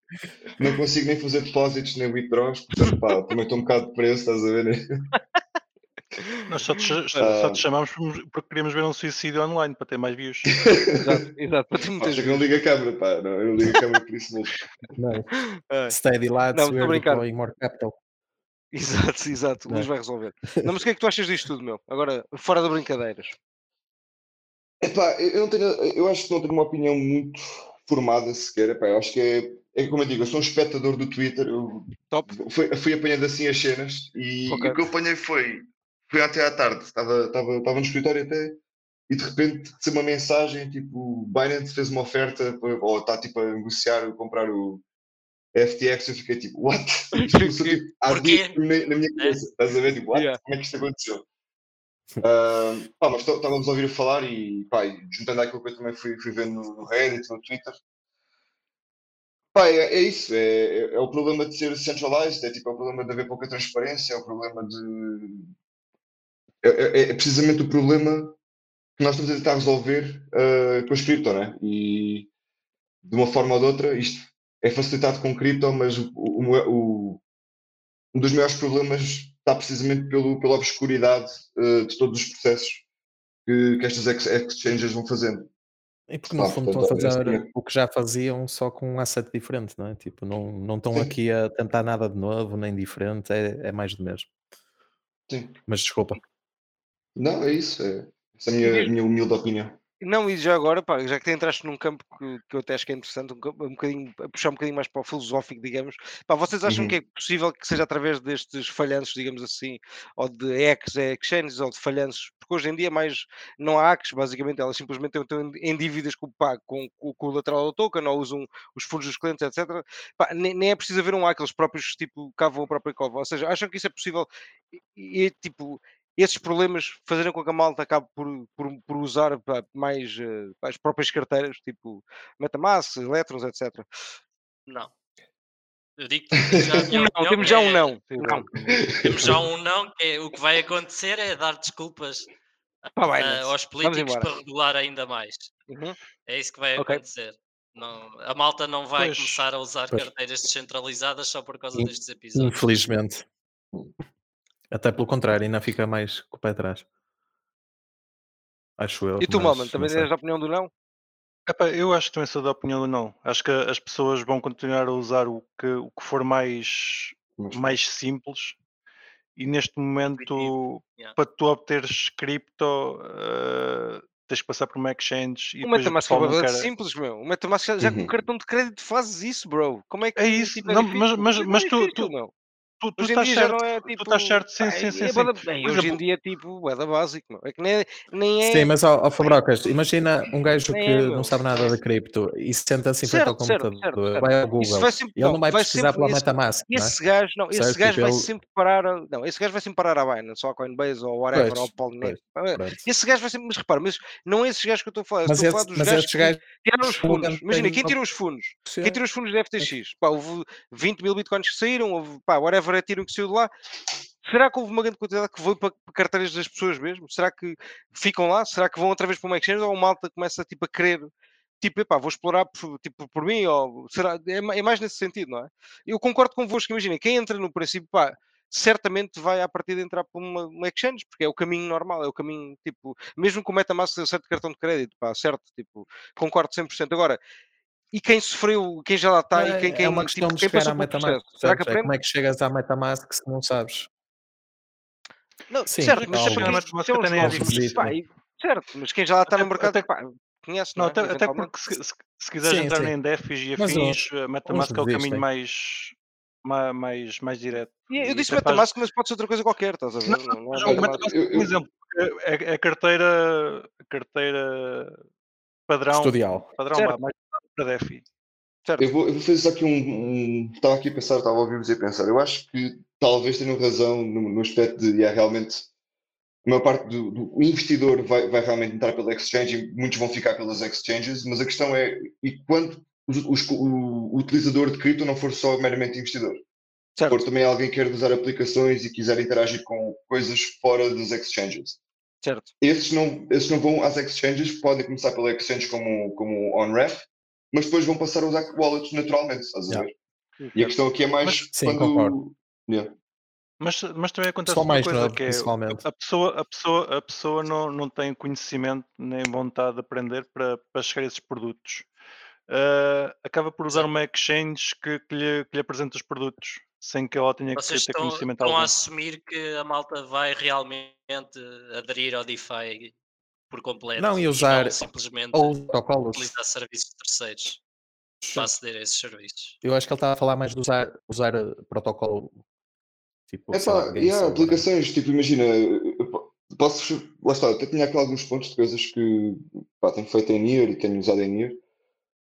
não consigo nem fazer depósitos nem withdraws, portanto, pá, também estou um bocado preso, estás a ver? né? Nós só te, Ah. te chamamos por- porque queríamos ver um suicídio online para ter mais views. Exato, exato, para ter muitas eu não ligo a câmera, pá, não, eu não ligo a câmera por isso mesmo. Não, Ah, Steady lads, Não, we're deploying more capital. Exato, exato, o Luís É. vai resolver. Não, mas o que é que tu achas disto tudo, meu? Agora, fora de brincadeiras. Epá, eu, não tenho, eu acho que não tenho uma opinião muito formada sequer. Epá, eu acho que é, é como eu digo, eu sou um espectador do Twitter, eu Top. fui, fui apanhando assim as cenas e, Ok. e o que eu apanhei foi, foi até à tarde, estava, estava, estava no escritório até, e de repente recebo uma mensagem tipo, Binance fez uma oferta ou está tipo a negociar ou comprar o FTX, eu fiquei tipo, what? Tipo, há dias na, na minha cabeça, estás a ver? Tipo, what? Yeah. Como é que isto aconteceu? Ah, pá, mas estávamos a ouvir falar e, pá, juntando àquilo que eu também fui, fui vendo no, Reddit, no Twitter, pá, é, é isso, é, é- é o problema de ser centralized, é tipo, é o problema de haver pouca transparência, é o problema de... É, é- é precisamente o problema que nós estamos a tentar resolver ah, com as cripto, né? E de uma forma ou de outra, isto é facilitado com cripto, mas o, o- o- um dos maiores problemas está precisamente pelo, pela obscuridade eh, de todos os processos que, que estas ex- exchanges vão fazendo. E porque no fundo estão a fazer é- o que já faziam, só com um asset diferente, não é? Tipo, não, não estão Sim. aqui a tentar nada de novo, nem diferente, é, é mais do mesmo. Sim. Mas desculpa. Não, é isso. É, essa é a minha, minha humilde opinião. Não, e já agora, pá, já que te entraste num campo que, que eu até acho que é interessante, um, um bocadinho, a puxar um bocadinho mais para o filosófico, digamos, pá, vocês acham Uhum. que é possível que seja através destes falhanços, digamos assim, ou de ex exchanges, ou de falhanços, porque hoje em dia mais não há hacks, basicamente elas simplesmente estão em dívidas com, pá, com, com, com o lateral do token, ou usam os fundos dos clientes, etc. Pá, nem, nem é preciso haver um hack, eles próprios tipo cavam a própria cova, ou seja, acham que isso é possível e, e, tipo esses problemas fazerem com que a malta acabe por, por, por usar mais pá, as próprias carteiras, tipo Metamask, Electrons, etc. Não. Eu digo que Um não, temos já um é- não. Temos já um não, que é, o que vai acontecer é dar desculpas ah, Nancy. aos políticos para regular ainda mais. Uhum. É isso que vai Ok. acontecer. Não, a malta não vai Pois, começar a usar pois. carteiras descentralizadas só por causa In- destes episódios. Infelizmente. Até pelo contrário, ainda fica mais com o pé atrás. Acho eu. E tu, mas Malman, também sei. tens a opinião do não? Epá, eu acho que também sou da opinião do não. Acho que as pessoas vão continuar a usar o que, o que for mais, mais simples e neste momento yeah. para tu obteres cripto eh, tens que passar por uma exchange e O Metamask é bastante quer. simples, meu. O Metamask já, já com Uhum. o cartão de crédito fazes isso, bro. Como é que É isso, tipo, é não, mas, mas, Não é mas tu, tu. Tu, tu Hoje em estás certo, não é tu tipo. estás certo, sim, sim, é- sim, é sim. da- bem, hoje em dia é tipo, é da básico, meu. É que nem é. Nem é Sim, mas ó, ó Fabrocas, imagina um gajo Nem que é, não sabe nada de cripto e senta-se em frente ao Certo, certo, certo, computador, vai ao Google, vai sempre. ele não Não, vai vai pesquisar sempre. pela Esse, Metamask, não é? esse gajo, não, esse Certo? gajo Tipo, vai ele. sempre parar. a- Não, esse gajo vai sempre parar à Binance, ou à Coinbase, ou whatever, ou ao Pois, pois, Ah, pronto. Esse gajo vai sempre. Mas repara, mas não é esses gajos que eu estou a falar. Mas, estou a falar esse, dos gajos estes que gajos tiraram os fundos. Imagina, quem tirou os fundos? Quem tirou os fundos da FTX? Pá, houve 20 mil bitcoins que saíram, houve, pá, whatever tiro que saiu de lá. Será que houve uma grande quantidade que foi para carteiras das pessoas mesmo? Será que ficam lá? Será que vão outra vez para uma exchange ou a malta começa tipo, a querer, tipo, epá, vou explorar por, tipo, por mim? Ou, será, é, é mais nesse sentido, não é? Eu concordo convosco, imagina, quem entra no princípio, pá, certamente vai à partida entrar por uma, uma exchange, porque é o caminho normal, é o caminho, tipo, mesmo com o Metamask certo cartão de crédito, pá, certo, tipo, concordo 100%. Agora, e quem sofreu, quem já lá está e quem, É, é uma quem, questão tipo, de quem chegar passou à Metamask, será que? É como é que chegas à Metamask se não sabes? Não, Sim, certo, mas isso é quem Metamask é um nem é certo, mas quem já lá está Até, no mercado, até, pá, conhece, não, não é? até, até porque se, se, se quiseres Sim, entrar sim. em DEFIs e Mas afins, uns Metamask é o caminho mais, ma- mais, mais direto. E eu E disse até faz. Metamask, mas pode ser outra coisa qualquer, estás a Não, ver? não, Não, não é mas Metamask. Metamask é um eu, exemplo. É, é a carteira, a carteira padrão, Custodial. padrão mais para DEFI. certo. eu vou, eu vou fazer só aqui um, um- Estava aqui a pensar, estava a ouvir-vos e a pensar. Eu acho que talvez tenham razão no, no aspecto de yeah, realmente a maior parte do, do investidor vai, vai realmente entrar pela exchange e muitos vão ficar pelas exchanges, mas a questão é e quando os- os- o, o utilizador de cripto não for só meramente investidor, for Certo, também alguém que quer usar aplicações e quiser interagir com coisas fora das exchanges. certo. Esses não, esses não vão às exchanges, podem começar pela exchange como, como on-ref, mas depois vão passar a usar wallets naturalmente, estás a Yeah. ver? E a questão aqui é Mas, mais Sim, concordo. quando. Yeah. mas, mas também acontece mais coisa, novo, que é a, principalmente. a pessoa, a pessoa, a pessoa não, não tem conhecimento nem vontade de aprender para, para chegar a esses produtos. Ah, acaba por usar uma exchange que, que lhe, que lhe apresenta os produtos, sem que ela tenha que Vocês ter estão, conhecimento estão a algum. assumir que a malta vai realmente aderir ao DeFi por completo Não, e e usar não simplesmente ou protocolos. utilizar serviços de terceiros para aceder a esses serviços. Eu acho que ele estava a falar mais de usar, usar eh, protocolo tipo, lá, Epá, Game yeah, Server. aplicações, tipo, imagina, eu po- posso, lá está, eu até tinha aqui alguns pontos de coisas que pá, tenho feito em Nier e tenho usado em Nier.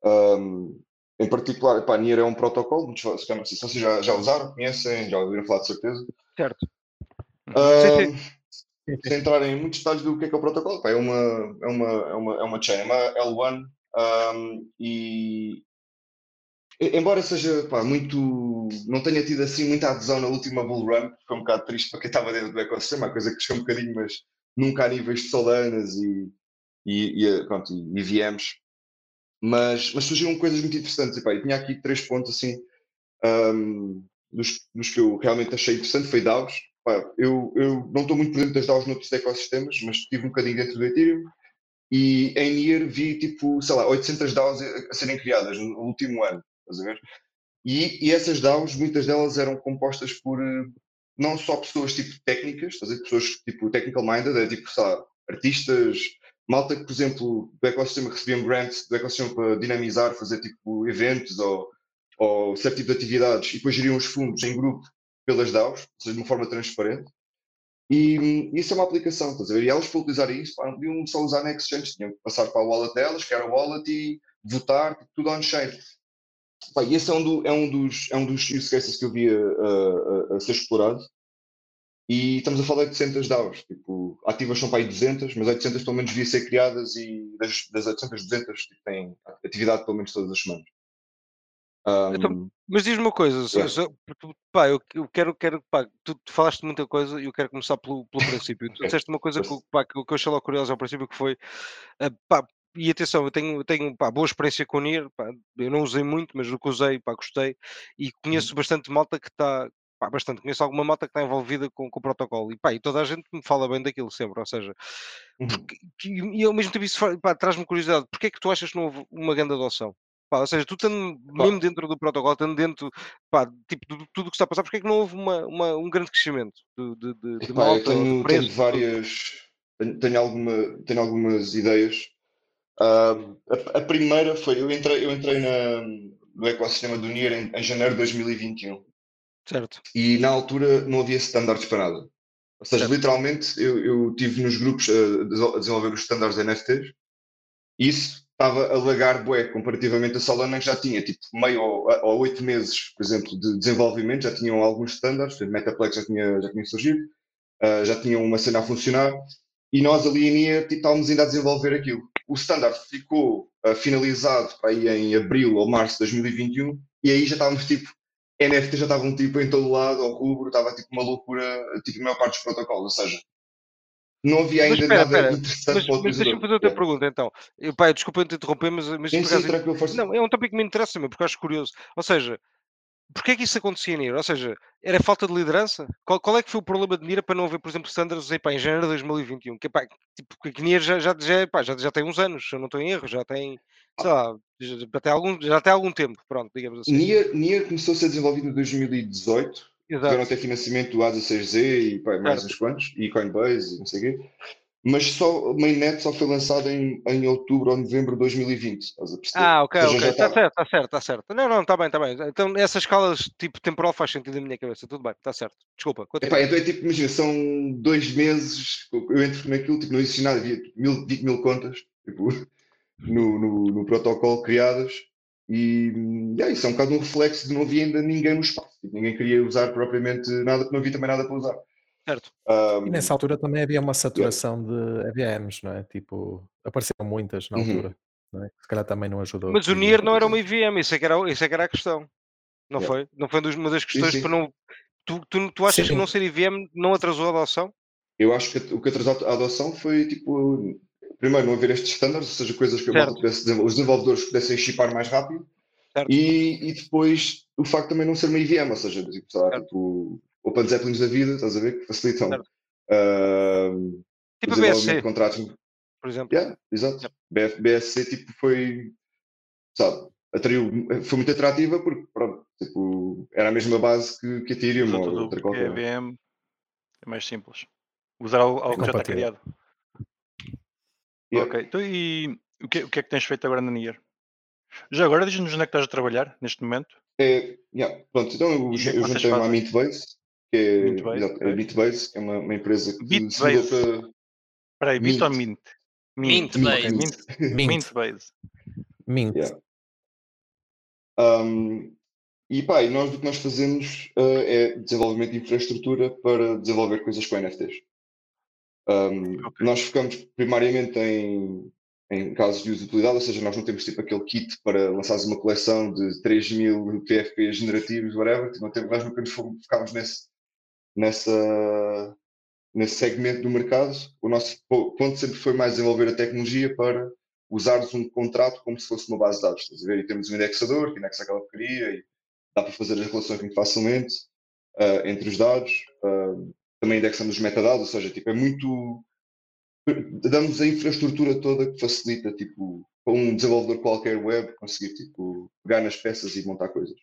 Um, em particular, pá, Nier é um protocolo, muitos, se calhar, não sei se vocês já, já usaram, conhecem, já ouviram falar de certeza. Certo. Um, sem entrar em muitos detalhes do que é que é o protocolo, é uma, é uma, é uma, é uma chain, é uma L1 um, e embora seja pá, muito não tenha tido assim muita adesão na última bull run, foi um bocado triste para quem estava dentro do ecossistema, a coisa que cresceu um bocadinho, mas nunca a níveis de Solanas e, e, e, pronto, e, VMs. Mas, mas surgiram coisas muito interessantes. E, pá, tinha aqui três pontos assim, um, dos, dos que eu realmente achei interessante, foi DAOs. Eu, eu não estou muito por dentro das DAOs noutros ecossistemas, mas estive um bocadinho dentro do Ethereum. E em Nier vi, tipo, sei lá, 800 DAOs a, serem criadas no último ano, estás a ver? E, e essas DAOs, muitas delas eram compostas por eh, não só pessoas tipo técnicas, estás a pessoas tipo technical minded, é tipo, sei lá, artistas, malta que, por exemplo, do ecossistema recebiam grants do ecossistema para dinamizar, fazer tipo eventos ou, ou certo tipo de atividades e depois geriam os fundos em grupo pelas DAOs, ou seja, de uma forma transparente. E hum, isso é uma aplicação, estás a ver? E elas para utilizar isso, não podiam só usar na exchange, tinham que passar para a wallet delas, criar a wallet e votar, tudo on-chain. E esse é um, do- é um dos, é um dos use cases que eu vi a, a- a- a ser explorado. E estamos a falar de 800 DAOs. Tipo, ativas são para aí 200, mas 800 pelo menos deviam ser criadas e das, das 800, 200 tipo, têm atividade pelo menos todas as semanas. Então, Um, Mas diz-me uma coisa, Yeah. pá, eu, eu quero, quero pá, tu, tu falaste muita coisa e eu quero começar pelo, pelo princípio. Tu disseste uma coisa que, pá, que, que eu achei logo curioso ao princípio, que foi, ah, pá, e atenção, eu tenho, tenho pá, boa experiência com o Nier, pá, eu não usei muito, mas o que usei, pá, gostei, e Uhum. conheço bastante malta que está, pá, bastante, conheço alguma malta que está envolvida com, com o protocolo, e pá, e toda a gente me fala bem daquilo sempre, ou seja, uhum. porque- que- e ao mesmo tempo isso traz-me curiosidade, porque é que tu achas que não houve uma grande adoção? Pá, ou seja, tu estando Pá, mesmo dentro do protocolo, estando dentro pá, tipo, de tudo o que está a passar, porque é que não houve uma, uma- um grande crescimento de, de, de, de malta, tenho, tenho preço, tudo? várias, tenho, tenho, alguma, tenho algumas ideias. Uh, a, a, primeira foi, eu entrei, eu entrei na, no ecossistema do NIR em, em janeiro de 2021. Certo. E na altura não havia standards para nada. Ou seja, certo. literalmente eu, eu tive nos grupos a, a desenvolver os standards NFTs isso estava a lagar bué comparativamente a Solana que já tinha tipo meio ou, oito meses, por exemplo, de desenvolvimento, já tinham alguns standards, o Metaplex já tinha, já tinha surgido, uh, já tinham uma cena a funcionar e nós ali em NIA tipo, estávamos ainda a desenvolver aquilo. O standard ficou uh, finalizado aí em abril ou março de 2021 e aí já estávamos tipo NFT já estavam tipo em todo lado, ao rubro, estava tipo uma loucura, tipo a maior parte dos protocolos, ou seja, não havia ainda espera, nada espera. interessante mas, para o Mas deixa-me fazer outra pergunta então. Eu, pá, desculpa te interromper, mas, mas sim, sim, acaso, não, é um tópico que me interessa, meu, porque acho curioso. Ou seja, porquê é que isso acontecia em Ou seja, era falta de liderança? Qual, qual, é que foi o problema de Nira para não haver, por exemplo, standards em janeiro de 2021? Que, pá, tipo, que Nira já, já, já, pá, já, já tem uns anos, se eu não estou em erro, já tem, sei lá, já tem algum, já tem algum tempo, pronto, digamos assim. Nier, Nier começou a ser desenvolvido em 2018, Exato. tiveram até financiamento do A16Z e pá, mais uns quantos, e Coinbase e não sei o quê mas só mainnet só foi lançado em, em outubro ou novembro de 2020. Estás a perceber? Ah, ok, ok. Está tá certo, está certo, está certo. Não, não, está bem, está bem. Então, essas escalas tipo temporal faz sentido na minha cabeça. Tudo bem, está certo. Desculpa. Epá, então é tipo, imagina, são dois meses, eu entro naquilo, tipo, não existe nada, havia mil, 20 mil contas tipo, no, no, no protocolo criadas. E é isso, é um bocado um reflexo de não havia ainda ninguém no espaço. Tipo, ninguém queria usar propriamente nada, não havia também nada para usar. Certo. Um, e nessa altura também havia uma saturação yeah. de EVMs, não é? Tipo, apareceram muitas na uhum. altura. Não é? Se calhar também não ajudou. Mas o NIR não era uma EVM, isso é que era, isso é que era a questão. Não yeah. foi? Não foi uma das questões para não. Tu, tu, tu achas sim. que não ser EVM não atrasou a adoção? Eu acho que o que atrasou a adoção foi tipo. Primeiro, não haver estes standards, ou seja, coisas que pudesse, os desenvolvedores pudessem chipar mais rápido. E, e, depois o facto também não ser uma EVM, ou seja, tipo, sabe, tipo Open Zeppelins da vida, estás a ver, que facilitam. Uh, tipo a BSC. Contratos. Por exemplo. Yeah, exato. Yeah. BSC tipo, foi, sabe, atraiu, foi muito atrativa porque pronto, tipo, era a mesma base que, que Ethereum ou outra qualquer. EVM é mais simples. Usar algo, algo é que já está criado. Yeah. Ok, então e o que, o que é que tens feito agora na NIR? Já agora diz-nos onde é que estás a trabalhar neste momento? É, yeah, pronto, então eu, eu, eu juntei uma Mintbase que é, exato, é é uma, uma empresa que Bitbase. se para. Espera aí, Bit ou Mint? Mint, Mint, Mint, Mint. Mint Base. Mint. Yeah. Um, e pá, e nós o que nós fazemos uh, é desenvolvimento de infraestrutura para desenvolver coisas com NFTs. Um, okay. Nós focamos primariamente em, em casos de usabilidade, ou seja, nós não temos tipo aquele kit para lançares uma coleção de 3 mil PFPs generativos, whatever, tipo, não temos, nós nunca nos focamos nesse, nessa, nesse segmento do mercado, o nosso ponto sempre foi mais desenvolver a tecnologia para usares um contrato como se fosse uma base de dados. Estás a ver? E temos um indexador que indexa aquela porcaria e dá para fazer as relações muito facilmente uh, entre os dados. Uh, também indexamos os metadados, ou seja, tipo, é muito. Damos a infraestrutura toda que facilita tipo, para um desenvolvedor qualquer web conseguir tipo, pegar nas peças e montar coisas.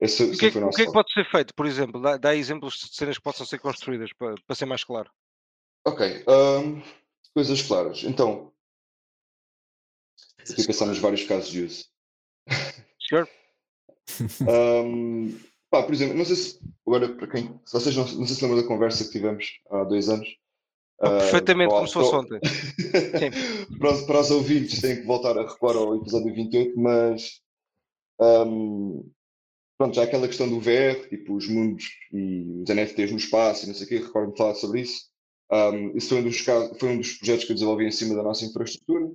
Esse, o que, é, o que é que pode ser feito, por exemplo? Dá, dá, exemplos de cenas que possam ser construídas para, para ser mais claro. Ok. Um, coisas claras. Então, aqui pensar nos vários casos de uso. Sure. um, pá, por exemplo, não sei se agora para quem, se vocês não, não sei se lembram da conversa que tivemos há dois anos. Oh, perfeitamente, uh, como se fosse ontem. para, para os ouvintes, têm que voltar a recuar ao episódio 28, mas um, pronto, já aquela questão do VR, tipo os mundos e os NFTs no espaço e não sei o quê, recordo-me falar sobre isso. Um, isso foi um, dos casos, foi um dos projetos que eu desenvolvi em cima da nossa infraestrutura.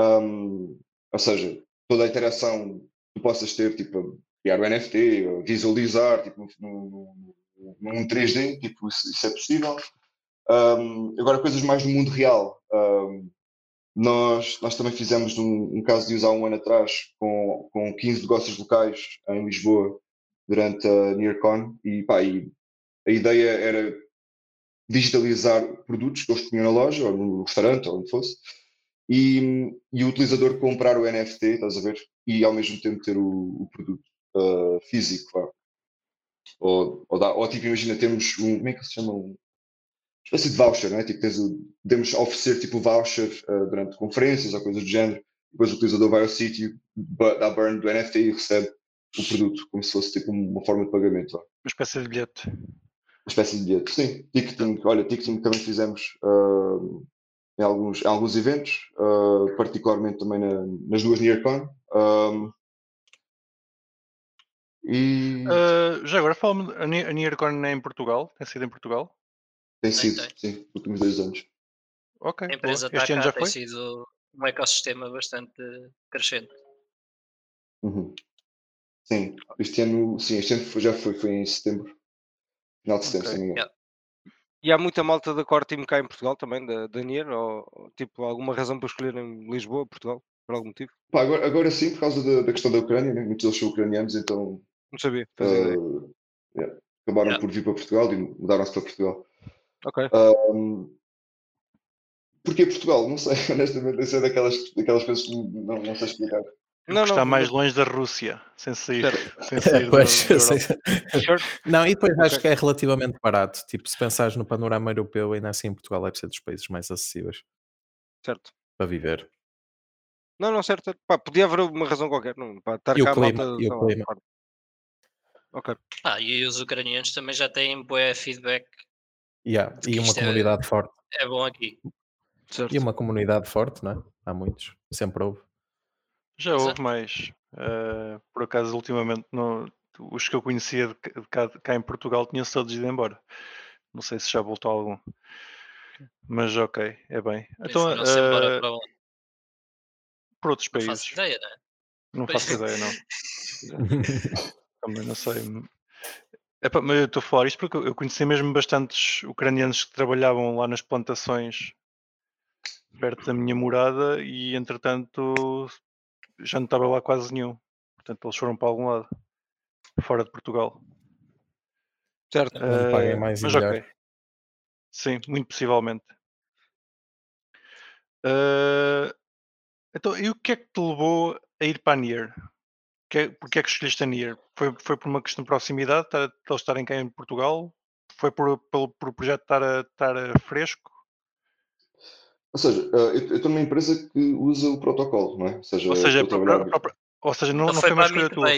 Um, ou seja, toda a interação que tu possas ter, tipo, criar o NFT, visualizar, tipo, num, num 3D, tipo, isso, é possível. Um, agora, coisas mais no mundo real. Um, nós, nós também fizemos um, um, caso de usar um ano atrás com, com 15 negócios locais em Lisboa durante a NearCon e, pá, e a ideia era digitalizar produtos que eles tinham na loja ou no restaurante ou onde fosse e, e o utilizador comprar o NFT, estás a ver? E ao mesmo tempo ter o, o produto uh, físico. Ou, ou, dá, ou tipo, imagina, temos um. Como é que se chama? Um, espécie de voucher, né? Tipo, tens o, podemos oferecer tipo voucher uh, durante conferências ou coisas do género. Depois o utilizador vai ao sítio, dá burn do NFT e recebe o produto, como se fosse tipo uma forma de pagamento. Ó. Uma espécie de bilhete. Uma espécie de bilhete, sim. Ticketing, olha, ticketing também fizemos uh, em, alguns, em alguns eventos, uh, particularmente também na, nas duas NearCon. Um, e Uh, já agora, fala-me, a NearCon é em Portugal? Tem sido em Portugal? tem sido, tem. sim, nos últimos dois anos. Ok, A boa. empresa está Este ano já tem foi? sido um ecossistema bastante crescente. Uhum. Sim, este ano, sim, este ano foi- já foi, foi em setembro. Final de setembro, Ok. se não me engano. Yeah. E há muita malta da Core Team cá em Portugal também, da, da Nier, ou, ou, tipo alguma razão para escolherem Lisboa, Portugal, por algum motivo? Pá, agora, agora sim, por causa da, da questão da Ucrânia, né? muitos deles são ucranianos, então Não sabia, uh, yeah, acabaram Yeah. por vir para Portugal e mudaram-se para Portugal. Ok. Um, porquê Portugal? Não sei, honestamente, isso é daquelas, daquelas coisas que não, não sei explicar. Não, está não, mais mas- longe da Rússia, sem sair, Certo. sem sair da, Pois, da. Sure. Não, e depois acho Ok. que é relativamente barato. Tipo, se pensares no panorama europeu, ainda assim Portugal deve ser dos países mais acessíveis certo. para viver. Não, não, certo. Pá, podia haver uma razão qualquer. Não, pá, estar E o cá a clima, malta. e o lá, clima. Ok. Ah, e os ucranianos também já têm bué feedback. Yeah, E uma é- comunidade forte. É bom aqui. Certo. E uma comunidade forte, não é? Há muitos. Sempre houve. Já Exato. houve mais. Uh, por acaso, ultimamente, no- os que eu conhecia de cá- de cá, de cá em Portugal tinham-se todos ido embora. Não sei se já voltou algum. Mas ok, é bem. Então, se embora uh, para onde? por outros Não países. faço ideia, né? Não Pois. faço ideia, não. Também não sei. Epá, mas eu estou a falar isto porque eu conheci mesmo bastantes ucranianos que trabalhavam lá nas plantações perto da minha morada e entretanto já não estava lá quase nenhum. Portanto, eles foram para algum lado, fora de Portugal. Certo. Onde paguem Eh, mais mas ok. Sim, muito possivelmente. Eh, então, e o que é que te levou a ir para a Nier? Que, porque é que escolheste a Nier? Foi, foi por uma questão de proximidade, estar- de eles estarem cá em Portugal? Foi por, pelo, por o projeto estar, a- estar a fresco? Ou seja, uh, eu eu estou numa empresa que usa o protocolo, não é? Ou seja, Ou seja, trabalhar- ou seja não, Então não foi foi uma escolha tua.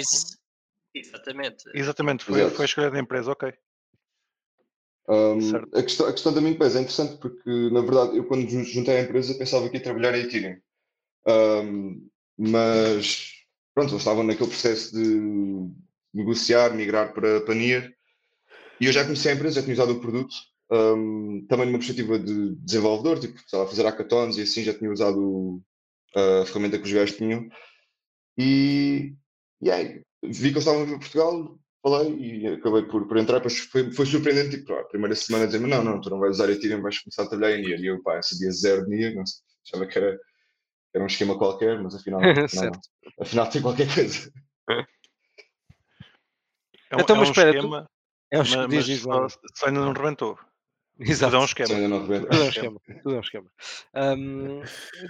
Exatamente. Exatamente, foi, Exato. foi a escolha da empresa, ok. Um, a, questão, a questão da minha empresa é interessante porque, na verdade, eu quando jun- juntei a empresa pensava que ia trabalhar em Ethereum. Um, mas, pronto, eles estavam naquele processo de negociar, migrar para, para Nier. E eu já conhecia a empresa, já tinha usado o produto. um, também numa perspectiva de desenvolvedor, tipo, sei lá, fazer hackathons e assim, já tinha usado o- a ferramenta que os gajos tinham. E, e aí, vi que eles estavam a vir para Portugal, falei e acabei por, por entrar, depois foi, foi surpreendente, tipo, a primeira semana dizer-me, não, não, tu não vais usar Ethereum, vais começar a trabalhar em Nier. E eu, pá, eu sabia zero de Nier, não sei, achava que era, era um esquema qualquer, mas afinal, afinal, afinal tem qualquer coisa. É um, Então, é mas um espera, tu- esquema, É um mas, esquema. mas Diz, diz, só, ainda não rebentou. Tudo Exato. é um Só esquema. ainda não rebenta. Tudo é um esquema. Tudo é um esquema.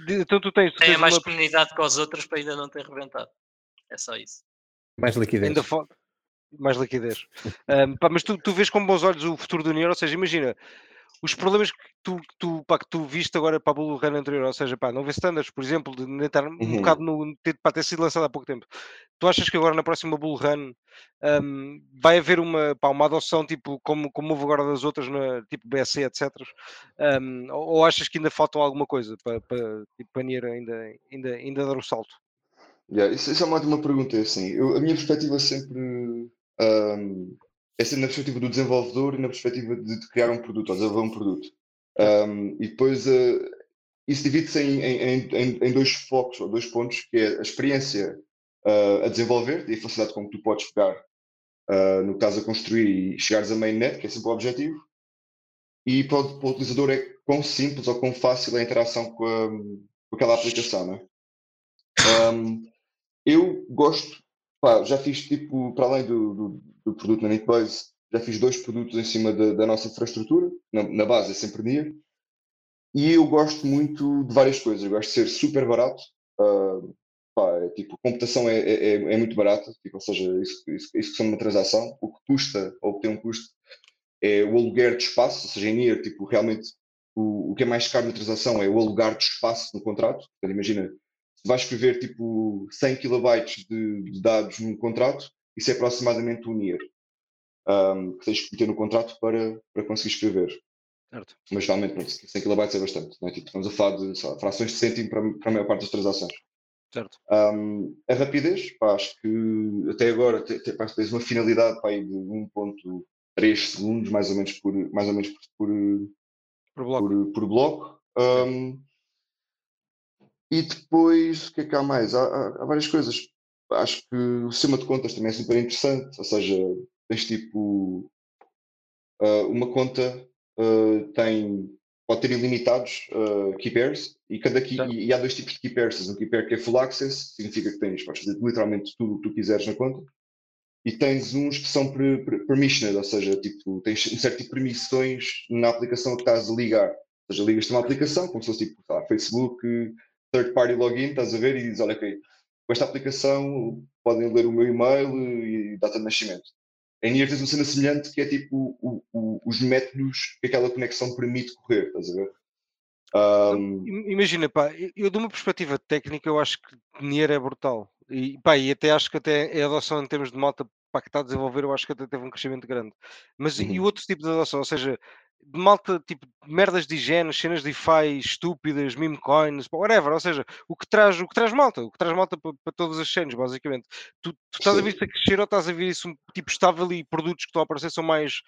De- então tu tens, tu tens mais uma, comunidade que os outros para ainda não ter rebentado. É só isso. Mais liquidez. ainda fo- mais liquidez. Ahm, pá, mas tu, tu vês com bons olhos o futuro do Nier, ou seja, imagina os problemas que tu, que tu, pá, que tu viste agora para a Bull Run anterior, ou seja, pá, não vê standards, por exemplo, de estar um Uhum. bocado no ter, pá, ter sido lançado há pouco tempo. Tu achas que agora na próxima Bull Run ahm, vai haver uma, pá, uma adoção tipo como, como houve agora das outras, na, tipo BSC, etc. Ahm, ou, ou achas que ainda faltam alguma coisa para, para, tipo, para Nier ainda, ainda, ainda dar o salto? Yeah, isso, isso é uma ótima pergunta. é Assim, eu, a minha perspectiva sempre um, é sempre na perspectiva do desenvolvedor e na perspectiva de, de criar um produto, ou desenvolver um produto. Um, e depois uh, isso divide-se em, em, em, em dois focos, ou dois pontos, que é a experiência uh, a desenvolver e a facilidade com que tu podes pegar, uh, no caso a construir e chegares a mainnet, que é sempre o objetivo. E para o, para o utilizador é quão simples ou quão fácil é a interação com, a, com aquela aplicação, não é? Um, eu gosto, pá, já fiz tipo, para além do, do, do produto na Meatbase, já fiz dois produtos em cima da, da nossa infraestrutura, na, na base é sempre NIR, e eu gosto muito de várias coisas, eu gosto de ser super barato, uh, pá, é, tipo, computação é, é, é muito barata, tipo, ou seja, isso, isso, isso que uma transação, o que custa, ou que tem um custo, é o aluguer de espaço, ou seja, em NIR, tipo, realmente o, o que é mais caro na transação é o alugar de espaço no contrato. Portanto, imagina, vais escrever tipo 100 kilobytes de, de dados num contrato, isso é aproximadamente um NIR um, que tens que meter no contrato para, para conseguir escrever. Certo. Mas realmente pronto, 100 kB é bastante. Não é? tipo, estamos a falar de lá, frações de cêntimo para, para a maior parte das transações. Certo. Um, a rapidez, pá, acho que até agora te, te, pá, tens uma finalidade pá, de 1.3 segundos, mais ou menos por, mais ou menos por, por bloco. Por, por bloco. Um, e depois, o que é que há mais? Há, há, há, várias coisas. Acho que o sistema de contas também é super interessante, ou seja, tens tipo uh, uma conta uh, tem pode ter ilimitados uh, key pairs e, cada key, e, e, há dois tipos de key pairs. Um key pair que é full access, significa que tens, podes fazer literalmente tudo o que tu quiseres na conta. E tens uns que são per, per, permissioned, ou seja, tipo, tens um certo tipo de permissões na aplicação que estás a ligar. Ou seja, ligas-te uma aplicação, como se fosse tipo, lá, Facebook, third party login, estás a ver e dizes, olha, ok, com esta aplicação podem ler o meu e-mail e data de nascimento. Em IR tens uma cena semelhante que é tipo o, o, os métodos que aquela conexão permite correr, estás a ver? Um... Imagina, pá, eu de uma perspectiva técnica eu acho que Nier é brutal. E, pá, e até acho que até a adoção em termos de malta pá, que está a desenvolver, eu acho que até teve um crescimento grande. Mas uhum. e o outro tipo de adoção? Ou seja, malta, tipo, merdas de higiene, cenas de DeFi estúpidas, meme coins, whatever, ou seja, o que traz, o que traz malta, o que traz malta para, para todas as cenas, basicamente. Tu, tu estás a ver isso a crescer ou estás a ver isso tipo estável e produtos que estão a aparecer são mais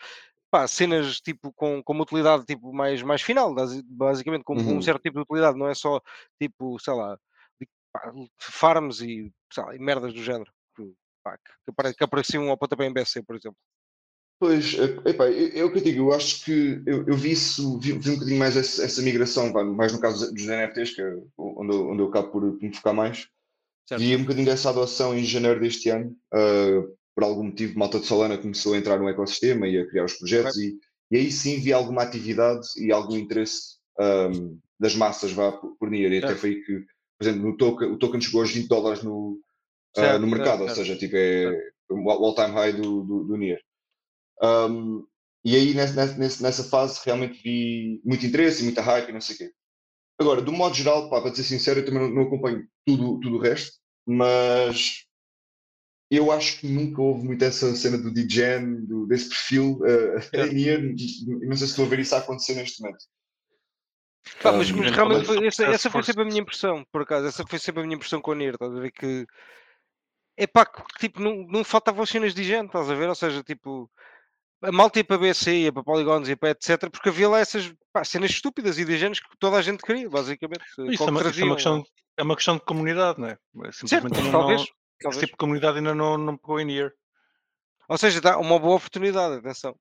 pá, cenas tipo com, com uma utilidade tipo mais, mais final, basicamente com, uhum. um certo tipo de utilidade, não é só tipo, sei lá, de, pá, farms e, lá, e merdas do género. Que, pá, que, que apareciam ao pontapé em BSC, por exemplo. Pois, é, epá, é, o que eu digo, eu acho que eu, eu vi isso, vi, vi, um bocadinho mais essa, essa migração, mais no caso dos NFTs, que é onde, eu, onde eu acabo por, me focar mais. Certo. Vi um bocadinho dessa adoção em janeiro deste ano, uh, por algum motivo, Malta de Solana começou a entrar no ecossistema e a criar os projetos, e, e, aí sim vi alguma atividade e algum interesse um, das massas vá, por, por NIR, e até foi que, por exemplo, no token, o token chegou aos 20 dólares no, uh, no mercado, ou seja, tipo, é o all-time high do, do, do NIR. Um, e aí nessa, nessa, nessa, fase realmente vi muito interesse, muita hype e não sei o quê. Agora, do modo geral, pá, para ser sincero, eu também não, não acompanho tudo, tudo o resto, mas eu acho que nunca houve muito essa cena do DGen, do, desse perfil uh, é. não sei se estou a ver isso a acontecer neste momento. Pá, mas, mas realmente foi, essa, essa foi sempre a minha impressão, por acaso, essa foi sempre a minha impressão com a NIR, estás a ver que é pá, tipo, não, não faltavam cenas de gente, estás a ver? Ou seja, tipo, a malta ia para BC, ia para Polygons, ia para etc, porque havia lá essas pá, cenas estúpidas e de géneros que toda a gente queria, basicamente. Isso, é uma, isso é, uma, questão, é uma questão de comunidade, não é? Simplesmente certo, não, talvez, não, talvez. Esse tipo de comunidade ainda não, não pegou em Nier. Ou seja, dá uma boa oportunidade, atenção.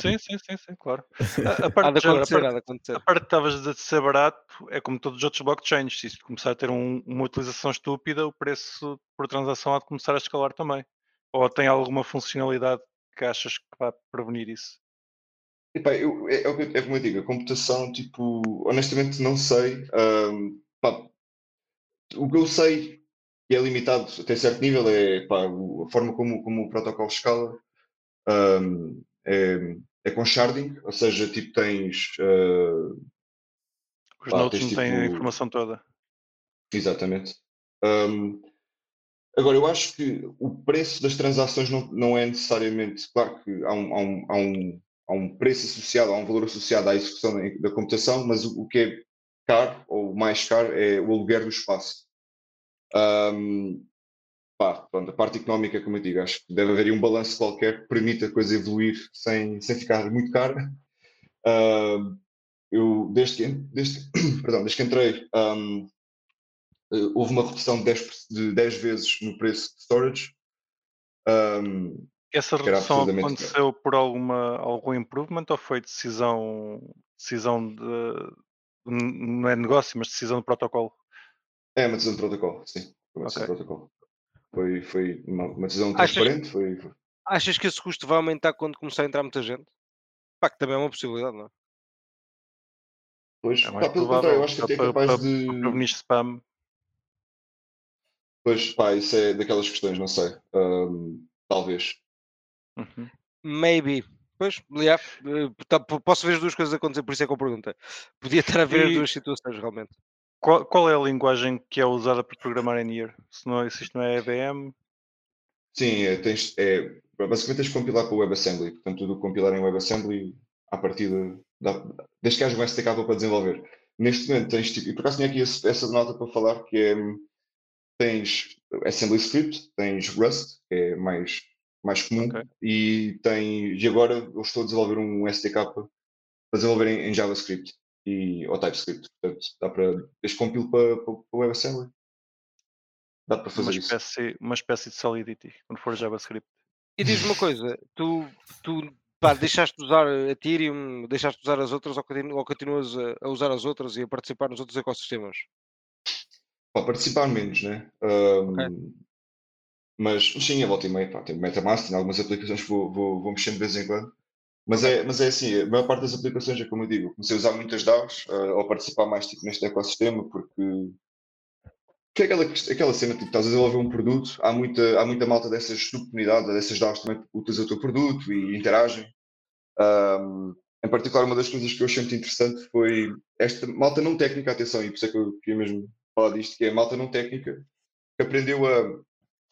Sim, sim, sim, sim claro. A, a parte, de acontecer, a, parte, a parte que estavas a ser barato é como todos os outros blockchains. Se isto começar a ter um, uma utilização estúpida, o preço por transação há de começar a escalar também. Ou tem alguma funcionalidade que achas que vai prevenir isso? Epá, eu, é, é, é, como eu digo, a computação, tipo, honestamente não sei. Um, pá, o que eu sei que é limitado até certo nível é pá, a forma como, como o protocolo escala um, é, é, com sharding, ou seja, tipo tens. Uh, Os pá, nodes não tipo, têm a informação toda. Exatamente. Um, Agora, eu acho que o preço das transações não, não é necessariamente. Claro que há um, há, um, há, um, há um preço associado, há um valor associado à execução da computação, mas o, o que é caro, ou mais caro, é o aluguer do espaço. Um, pá, pronto, a parte económica, como eu digo, acho que deve haver um balanço qualquer que permita a coisa evoluir sem, sem ficar muito cara. Uh, eu, desde que, desde, perdão, desde que entrei, um, houve uma redução de 10, de 10 vezes no preço de storage. Um, Essa redução aconteceu por alguma, algum improvement ou foi decisão, decisão de, não é negócio, mas decisão de protocolo? É uma decisão de protocolo, sim. Foi uma okay. decisão de protocolo. Foi, foi uma, uma decisão transparente. Achas, foi, foi... achas que esse custo vai aumentar quando começar a entrar muita gente? Pá, que também é uma possibilidade, não é? Pois, é pá, pelo contrário, eu acho que até é capaz para, de. prevenir spam. Pois, pá, isso é daquelas questões, não sei. Um, talvez. Uhum. Maybe. Pois, yeah, eh, tá- po- posso ver as duas coisas acontecer, por isso é que eu pergunto. Podia estar a ver as E- duas situações, realmente. Qual, qual é a linguagem que é usada para programar em Near? Se, não, é- se isto não é EVM, Sim, é, tens, é, basicamente tens de compilar com o WebAssembly. Portanto, tudo compilar em WebAssembly, à partida, dá, desde que haja um SDK para desenvolver. Neste momento tens tipo, e por acaso tinha aqui essa nota para falar, que é, tens Assembly Script, tens Rust, que é mais, mais comum, Ok. e tens, e agora eu estou a desenvolver um SDK para desenvolver em, em JavaScript e, ou TypeScript. Portanto, dá para, que compilo para, para, para o WebAssembly, dá para uma fazer isso. espécie, uma espécie de Solidity, quando for JavaScript. E diz-me uma coisa, tu, tu pá, deixaste de usar a Ethereum, deixaste de usar as outras ou, continu- ou continuas a, a usar as outras e a participar nos outros ecossistemas? Pá, participar menos, né? Ahm, Mas sim, a volta e meia, pá, tem MetaMask, tem algumas aplicações que vou, vou, vou mexendo de vez em quando. Mas é, mas é assim, a maior parte das aplicações é como eu digo, comecei a usar muitas DAOs ah, ou participar mais tipo, neste ecossistema porque, é aquela, aquela cena, tipo, estás a desenvolver um produto, há muita, há muita malta dessas subcomunidades, dessas DAOs também utiliza o teu produto e interagem. Ahm, em particular, uma das coisas que eu achei muito interessante foi esta malta não técnica, atenção, e por isso é que eu queria mesmo falar disto, que é a malta não técnica que aprendeu a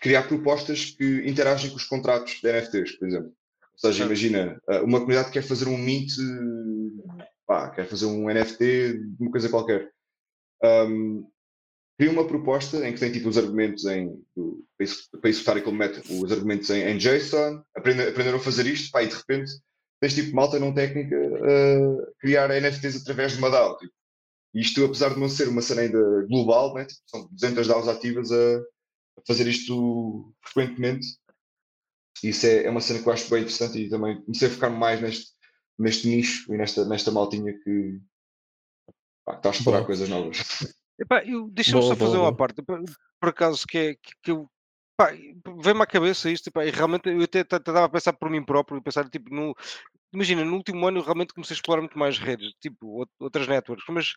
criar propostas que interagem com os contratos de NFTs, por exemplo. Ou seja, imagina, ah, uma comunidade que quer fazer um mint, pá, quer fazer um NFT de uma coisa qualquer. Ahm, cria uma proposta em que tem tipo os argumentos em do- para para executar aquele método, os argumentos em, em JSON, aprende- aprenderam a fazer isto, pá, e de repente tens tipo malta não técnica a criar NFTs através de uma DAO. Tipo. E Isto, apesar de não ser uma cena ainda global, né? tipo, são 200 DAOs ativas a, a fazer isto frequentemente. Isso é, é uma cena que eu acho bem interessante e também comecei a focar mais neste, neste nicho e nesta, nesta maltinha que pá, está a explorar Boa. coisas novas. Deixa-me Boa, só fazer boa, uma parte, por, por acaso, que é que, que eu. Pá, Vem-me à cabeça isto, epá, e realmente eu até estava a pensar por mim próprio, e pensar, tipo, no, imagina, no último ano eu realmente comecei a explorar muito mais redes, tipo, out- outras networks, mas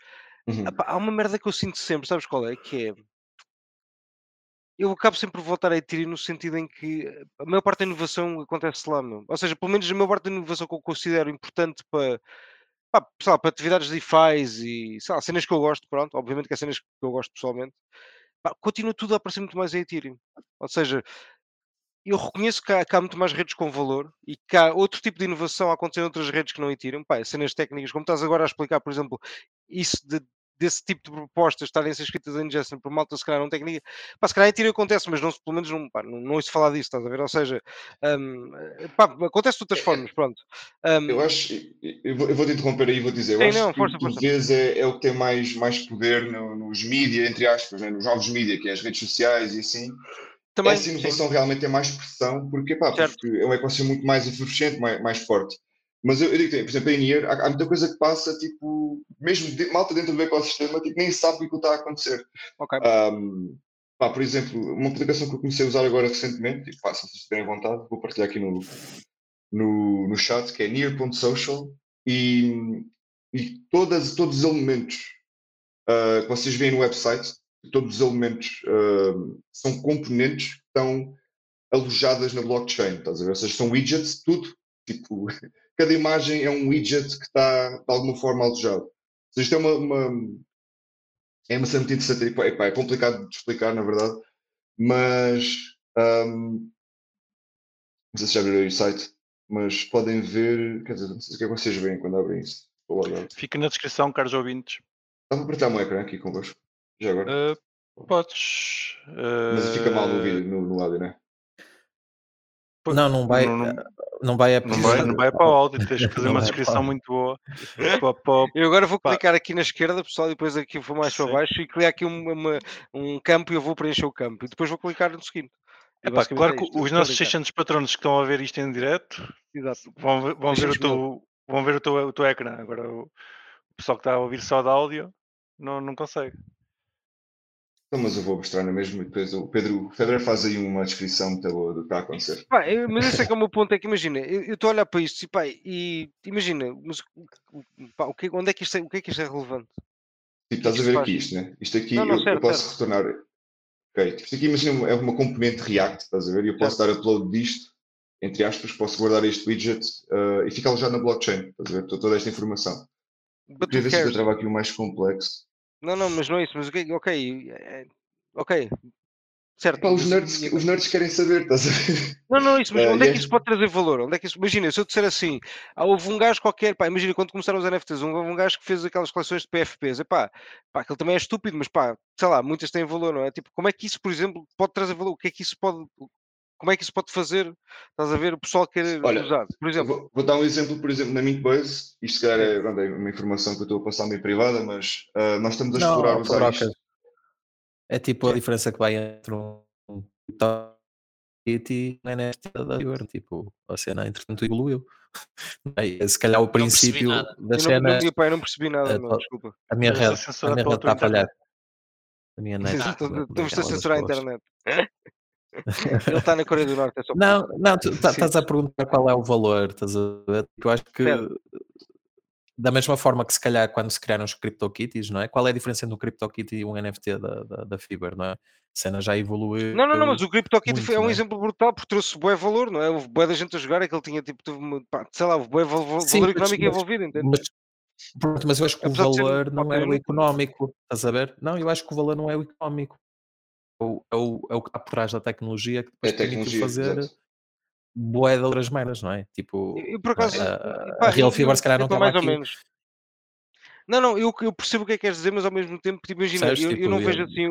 Uhum. epá, há uma merda que eu sinto sempre, sabes qual é? Que é. Eu acabo sempre por voltar a Ethereum no sentido em que eh, a maior parte da inovação acontece lá, meu. Ou seja, pelo menos a maior parte da inovação que eu considero importante para, pá, lá, para atividades de DeFi e lá, cenas que eu gosto, pronto, obviamente que há cenas que eu gosto pessoalmente, pá, continua tudo a aparecer muito mais em Ethereum. Ou seja, eu reconheço que há, que há muito mais redes com valor e que há outro tipo de inovação a acontecer em outras redes que não Ethereum, pá, cenas técnicas, como estás agora a explicar, por exemplo, isso de- desse tipo de propostas estarem a ser escritas em Justin por malta, se calhar não técnica, pá, se calhar em acontece, mas não, pelo menos não, pá, não, não ouço falar disso, estás a ver? Ou seja, hum, pá, acontece de outras formas, pronto. Hum, Eu acho, eu vou, eu vou te interromper aí e vou dizer, eu Sim, acho não, que força, vês é, é o que tem mais, mais poder no- nos mídias, entre aspas, né? nos novos mídias, que é as redes sociais e assim. Também, Essa sim, inovação realmente tem mais pressão, porque, pá, Certo. porque é um ecossistema muito mais efervescente, mais, mais forte. Mas eu, eu digo, por exemplo, em Nier, há, há muita coisa que passa, tipo, mesmo de, malta dentro do ecossistema, tipo, nem sabe o que está a acontecer. ok. Um, pá, por exemplo, uma aplicação que eu comecei a usar agora recentemente, e pá, se vocês tiverem vontade, vou partilhar aqui no, no, no chat, que é near.social, e, e todas, todos os elementos uh, que vocês veem no website, todos os elementos uh, são componentes que estão alojadas na blockchain, estás a ver? Ou seja, são widgets, tudo, tipo, cada imagem é um widget que está de alguma forma alojado. Ou seja, isto é uma, uma é uma cena muito interessante, e, pá, é complicado de explicar, na verdade, mas um, não sei se já aí o site, mas podem ver, quer dizer, não sei o que é que vocês veem quando abrem isso. Fica na descrição, caros ouvintes. Dá para apertar o meu ecrã aqui convosco, já agora. Uh, podes. Mas fica mal no uh, vídeo, no, no áudio, né? Pô, Não, não vai, não- não- não vai Não vai, não vai para o áudio, tens que fazer Não uma descrição para muito boa. Para- para- Eu agora vou clicar aqui na esquerda, pessoal, e depois aqui vou mais para baixo e criar aqui uma, uma- um campo e eu vou preencher o campo. E depois vou clicar no seguinte. Epá, claro é que os nossos brincar. 600 patronos que estão a ver isto em direto Exato. vão ver, vão ver, o, 600 mil. teu, vão ver o, teu, o teu ecrã. Agora o pessoal que está a ouvir só de áudio não, não consegue. Então, mas eu vou mostrar na mesma e depois o Pedro, o Federer faz aí uma descrição muito boa do que está a acontecer. Pá, eu- mas esse é que é o meu ponto, é que imagina, eu eu estou a olhar para isto e, pá, e imagina, mas, pá, o, que, onde é que isto é, o que é que isto é relevante? Tipo, estás a ver faz- aqui isto, né? Isto aqui Não, não, eu, eu certo, posso retornar. Ok, isto aqui imagina é uma componente React, estás a ver? E eu posso dar upload disto entre aspas, posso guardar este widget uh, e fica alojado na blockchain. Estás a ver? Toda- Toda esta informação. But Queria who ver se eu aqui o mais complexo. Não, não, mas não é isso. Mas o que ok, é- ok, certo. Pá, os, nerds, os nerds querem saber, estás a ver? Não, não, isso, mas Eh, onde é que é- isso pode trazer valor? Onde é que isso... Imagina, se eu disser assim, ah, houve um gajo qualquer, pá, imagina quando começaram os NFTs, um, um gajo que fez aquelas coleções de PFPs, epá, pá, aquilo também é estúpido, mas pá, sei lá, muitas têm valor, não é? Tipo, como é que isso, por exemplo, pode trazer valor? O que é que isso pode, como é que isso pode fazer, estás a ver, o pessoal querer Olha, usar? Por exemplo, Vou, vou dar um exemplo, por exemplo, na Mintbase. Isto, se calhar, é, é uma informação que eu estou a passar meio privada, mas ah, nós estamos a Não, explorar usar Brocas, isto. É tipo a diferença que vai entre um e um NFT da. Tipo, a cena entretanto evoluiu. Se calhar o princípio da cena, não, eu não percebi nada, desculpa. a minha é rede, a minha rede está a falhar. A minha net. Estamos está a censurar a internet. Ele está na Coreia do Norte, é Não, não, tu tá- Sim. estás a perguntar qual é o valor, estás a ver? Eu acho que da mesma forma que se calhar quando se criaram os CryptoKitties, não é? Qual é a diferença entre um CryptoKitty e um NFT da, da, da Fiverr, não é? A cena já evoluiu. Não, não, não, mas o CryptoKitty muito, é um é? exemplo brutal porque trouxe bué valor, não é? Houve bué da gente a jogar, aquele tinha tipo, teve, pá, sei lá, houve bué val- val- Sim, valor mas- económico mas- envolvido, entende? Mas, pronto, mas eu acho que o de ser valor não é o económico, estás a ver? Não, eu acho que o valor não é o económico. É o, é o, é o que está por trás da tecnologia que É depois permitiu tecnologia, fazer exato. bué de outras merdas, não é? Tipo, Eu, eu, por é? acaso, a, pá, a Real eu- Fever eu- se calhar não estava mais ou menos. Não, não, eu, eu percebo o que é que queres dizer, mas ao mesmo tempo, tipo, imagina, Percebes? eu, eu Tipo, não vejo eu- assim.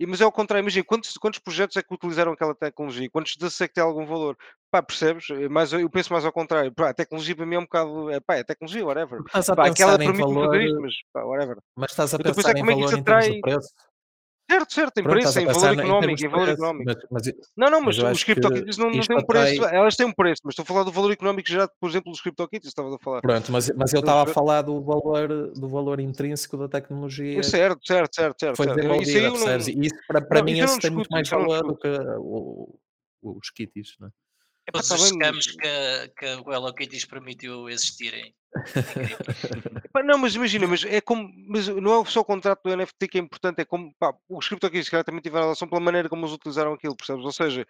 eu- Mas é ao contrário, imagina, quantos, quantos projetos é que utilizaram aquela tecnologia? Quantos desses é que tem algum valor? Pá, percebes? Mas eu penso mais ao contrário. Pá, a tecnologia para mim é um bocado. É, pá, é tecnologia, whatever. Estás a Pá, aquela pensar em permite valor, fazer isto, mas pá, whatever. mas estás a Eu a pensar em como é que valor isso em termos de atrai. preço. Certo, certo, em Pronto, preço, em valor económico, em valor preço, económico. mas, mas Não, não, mas mas os CryptoKitties não, não têm um preço. Elas têm um preço, mas estou a falar do valor económico gerado, por exemplo, dos CryptoKitties, estava a falar. Pronto, mas, mas eu estava a falar do valor, do valor intrínseco da tecnologia Certo, certo, certo, certo. foi certo. Isso aí desenvolvida, eu não. percebes? E isso para, para Não, mim isso tem muito discuto, mais isso valor do que o- o- os kitties, não é? Todos os scams que, a- que o Hello Kitty permitiu existirem. Não, mas imagina, mas é como, mas não é só o contrato do NFT que é importante, é como, pá, os se calhar também tiveram relação pela maneira como eles utilizaram aquilo, percebes? Ou seja,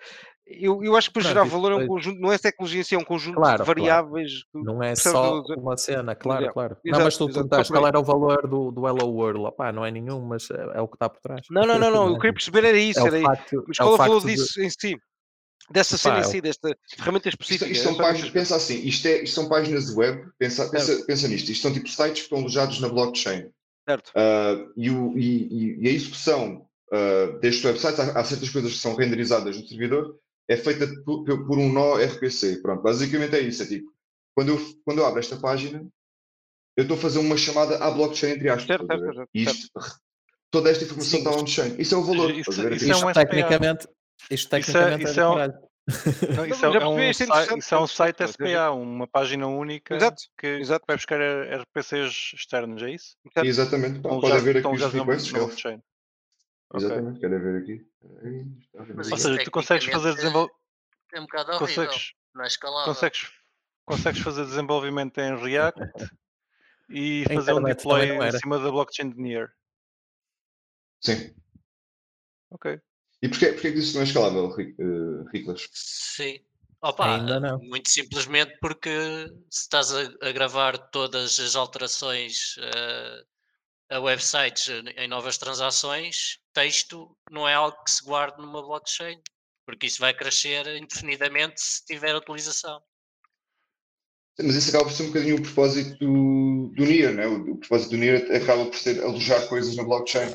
eu, eu acho que para Pronto, gerar isso valor é um conjunto, não é tecnologia em si, é um conjunto Claro, de claro. variáveis. que- Não é que só a uma cena, claro, claro. não, Exato, mas tu perguntaste qual era o valor do, do Hello World. Opá, não é nenhum, mas é, é o que está por trás. Não, não, não, não, eu é? queria perceber era isso, É era isso. facto, Mas é o qual é o valor facto de- disso em si? Dessa si, desta ferramenta Isto, específica? isto é são isso páginas, pensa assim, isto, é, isto são páginas web, pensa, pensa, pensa nisto, isto são tipo sites que estão alojados na blockchain. Certo. Ah, e, o- e- e- a execução ah, destes websites, há, há certas coisas que são renderizadas no servidor, é feita por, por um nó RPC. Pronto, basicamente é isso. É tipo, quando eu, quando eu abro esta página, eu estou a fazer uma chamada à blockchain, entre aspas. Certo, certo, E isto, toda esta informação Sim, está on-chain. Isso é o valor. Isso- a ver? isso é Isto um tecnicamente, isto Isso é- tecnicamente é, isso é um-. Não, isso, é, é um, isso é isso é um site SPA, uma página única Exato, que exato. vai buscar RPCs externos, é isso? certo. Exatamente. Pá, Estão pode haver aqui os na, requests. na blockchain. Ok. Exatamente, quero ver aqui. Mas Ou isso seja, tu consegues fazer tecnicamente desenvol... É um bocado horrível. consegues, Não é escalável. consegues, consegues fazer desenvolvimento em React e fazer um deploy em cima da blockchain de Near. Sim. Ok. E porquê, porquê que isso não é escalável, eh, Riclas? Sim. Opa, Ainda não. muito simplesmente porque se estás a, a gravar todas as alterações eh, a websites em novas transações, texto não é algo que se guarde numa blockchain, porque isso vai crescer indefinidamente se tiver utilização. Mas isso acaba por ser um bocadinho o propósito do, do NIR, né? O, o propósito do NIR acaba por ser alojar coisas na blockchain.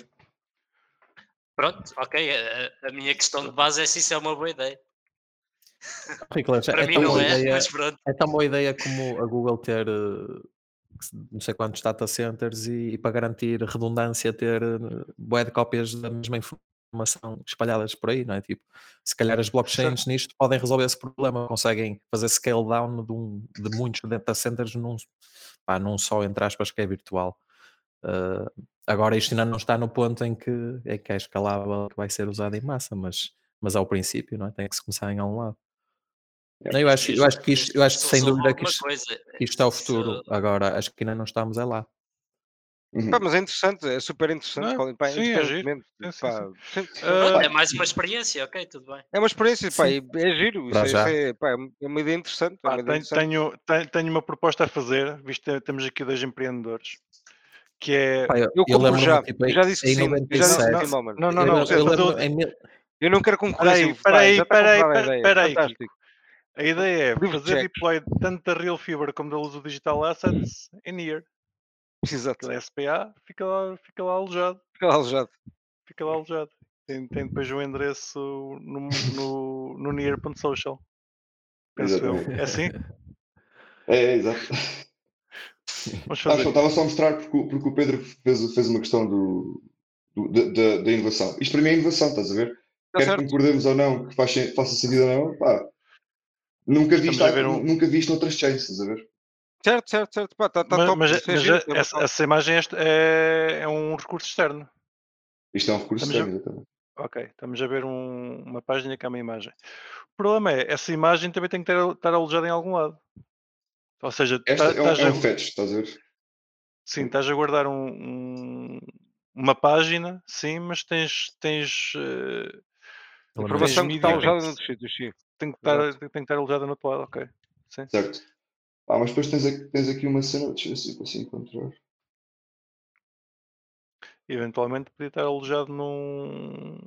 Pronto, ok. A, a minha questão de base é se isso é uma boa ideia. Riclas, Para é mim não é, ideia- mas pronto. É tão boa ideia como a Google ter eh, não sei quantos data centers e, e para garantir redundância ter eh, bué de cópias da mesma informação espalhadas por aí, não é? Tipo, se calhar as blockchains nisto podem resolver esse problema, conseguem fazer scale down de, um- de muitos data centers num, pá, num só, entre aspas, que é virtual. Eh, agora isto ainda não está no ponto em que, em que é escalável, que vai ser usado em massa, mas, mas ao princípio, não é? Tem que se começar em algum lado. Não, eu, acho, eu acho que isto, eu acho que sem dúvida que isto, que isto é o futuro. Agora, acho que ainda não estamos é lá. Uhum. Pá, mas é interessante, é super interessante. Não, Colin, pá, sim, é giro. independentemente, Sim, sim, pá, sempre- Ah, é mais uma experiência, ok, tudo bem. é uma experiência, pá, é giro. Isso, é- isso é, pá, é uma ideia interessante. É Pá, uma ideia tenho, interessante. tenho, tenho uma proposta a fazer, visto que temos aqui dois empreendedores, que é. Pá, eu, Eu lembro-me, já, tipo, já disse que sim, eu já disse 97. Não, não, eu, não, eu lembro outro- em mil- Eu não quero concorrência. Peraí, peraí, peraí, a peraí, ideia. peraí, Fantástico. A ideia é fazer check. deploy tanto da Real Fiber como da luz do Digital Assets em Near. Exato. Aquele SPA fica lá, fica lá alojado. Fica lá alojado. Fica lá alojado. Tem, tem depois o endereço no, no, no near.social. Penso eu. É assim? É, é, exato. Vamos Ah, só- Estava só a mostrar porque, o- porque o Pedro fez, fez uma questão do, do- da, da- inovação. Isto para mim é inovação, estás a ver? Está Quer certo. concordemos ou não, que sen- faça sentido ou não, pá. Nunca vi, isto, a ver um- nunca vi isto noutras chains, estás a ver? Certo, certo, certo. Pá, está tá mas top. mas, é mas giro, a- essa, essa imagem é, é, é um recurso externo. Isto é um recurso Estamos a- externo, exatamente. Ok, estamos a ver um- uma página que é uma imagem. O problema é, essa imagem também tem que ter, estar alojada em algum lado. Ou seja, Esta tá- é um, estás é a- um fetch, estás a ver? sim, estás a guardar um- um- uma página, sim, mas tens, tens eh, Informação que está alojada noutros sítios, sim. tem, que estar, Exato. tem que estar alojada no outro lado, ok. Sim. Certo. Ah, mas depois tens aqui, tens aqui uma cena, deixa eu ver se consigo encontrar. Eventualmente podia estar alojado num,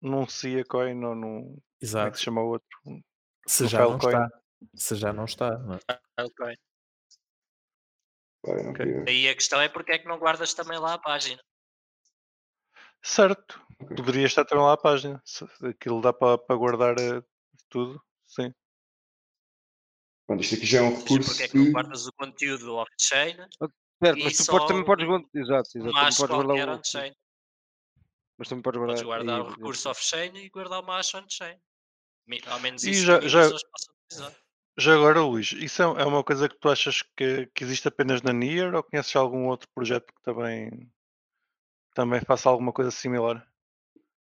num Cia Coin ou num. Como é que Exato. se chama o outro? Se já não Filecoin. está. Se já não está. não é? Ok. Vai, não Ok. queria. Aí a questão é porque é que não guardas também lá a página. Certo, Ok. poderia estar também lá a página. Aquilo dá para para guardar eh, tudo, sim. Pronto, isto aqui já é um Mas recurso porque é que não guardas o conteúdo off-chain, Certo, E mas tu só também podes guardar. Exato, exato. Também mas podes guardar o. on-chain. Mas também podes guardar. Podes guardar aí, o recurso off-chain e guardar uma hash on-chain. Ao menos E isso já- já, já- pessoas possam utilizar. Já agora, Luís, isso é é uma coisa que tu achas que, que existe apenas na Nier ou conheces algum outro projeto que também, também faça alguma coisa similar?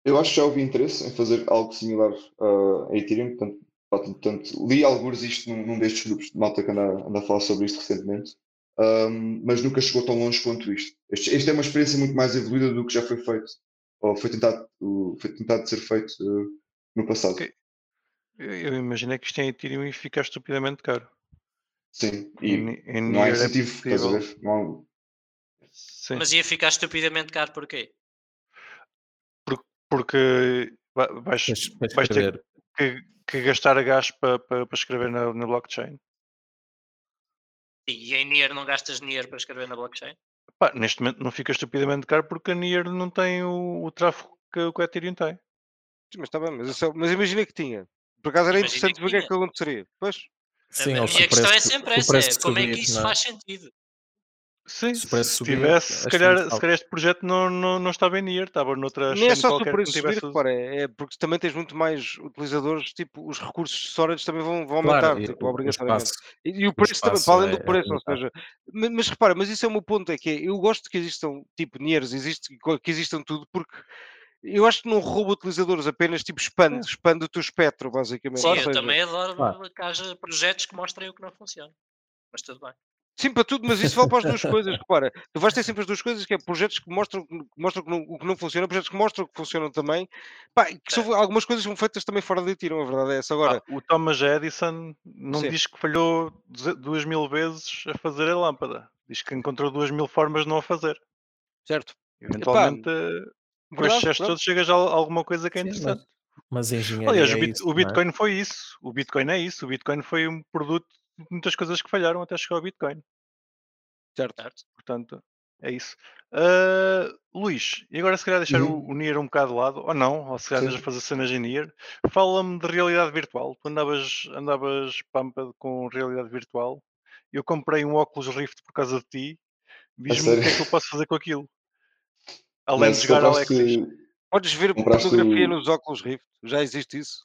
Eu acho que já houve interesse em fazer algo similar ah, a Ethereum, portanto, portanto, li alguns isto num, num destes grupos de malta que anda, anda a falar sobre isto recentemente, ahm, mas nunca chegou tão longe quanto isto. Este, este é uma experiência muito mais evoluída do que já foi feito, ou foi tentado, foi tentado ser feito ah, no passado. Ok. Eu, imaginei que isto em Ethereum ia ficar estupidamente caro. Sim, Em, e Ni- em não há é incentivo, estás a ver? Não há- Sim, Mas ia ficar estupidamente caro porquê? porque va- vais, vais ter que, que gastar gás para para para escrever na, na blockchain. E em Nier não gastas Nier para escrever na blockchain? Pá, neste momento não fica estupidamente caro porque a Nier não tem o, o tráfego que, o que a Ethereum tem. Sim, mas está bem, mas, é- mas imagina que tinha. Por acaso era Imagina interessante ver o que é que aconteceria. Pois, Sim, a ou minha o questão é preço- sempre se o essa, preço é como é que isso não é? faz sentido? Sim, Se o se subir, tivesse, se calhar, se calhar este projeto não, não, não estava em Nier, estava noutra nem é chain só se o não preço subir, tivesse. repara, é, é porque também tens muito mais utilizadores, tipo, os recursos de storage também vão, vão Claro, aumentar, e tipo, o- o obrigatoriamente. E, e o preço também, espaço para além do é- é preço, ou limitado. seja, mas, mas repara, mas isso é o meu ponto, é que é, eu gosto que existam, tipo, Niers, existe, que existam tudo, porque eu acho que não rouba utilizadores, apenas, tipo, expande, expande o teu espectro, basicamente. Sim, Ou eu seja, também adoro Claro. que haja projetos que mostrem o que não funciona. Mas tudo bem. Sim, para tudo, mas isso vale para as duas coisas. Repara, tu vais ter sempre as duas coisas, que é projetos que mostram, que mostram que não- o que não funciona, projetos que mostram que funcionam também. Pá, que são- algumas coisas são feitas também fora de Ethereum, a verdade é essa. Agora, Pá, o Thomas Edison não Sim. diz que falhou duas mil vezes a fazer a lâmpada. Diz que encontrou duas mil formas de não a fazer. certo? Eventualmente, com estes Verdade, gestos todos, chegas a al- alguma coisa que é Sim, interessante. Mas a engenharia Aliás, é o, Bit- isso, o não é? Bitcoin foi isso. O Bitcoin é isso. O Bitcoin foi um produto de muitas coisas que falharam até chegar ao Bitcoin. Certo. Certo? Portanto, é isso. Ah, Luís, e agora se calhar deixar Uhum. o, o Nier um bocado de lado, ou não, ou se calhar fazer cenas em Nier, fala-me de realidade virtual. Tu andavas, andavas pampa com realidade virtual. Eu comprei um óculos Rift por causa de ti. Diz-me o que é que eu posso fazer com aquilo. Além Mas de jogar compraste, Alexis. Podes ver fotografia o- nos óculos Rift. Já existe isso?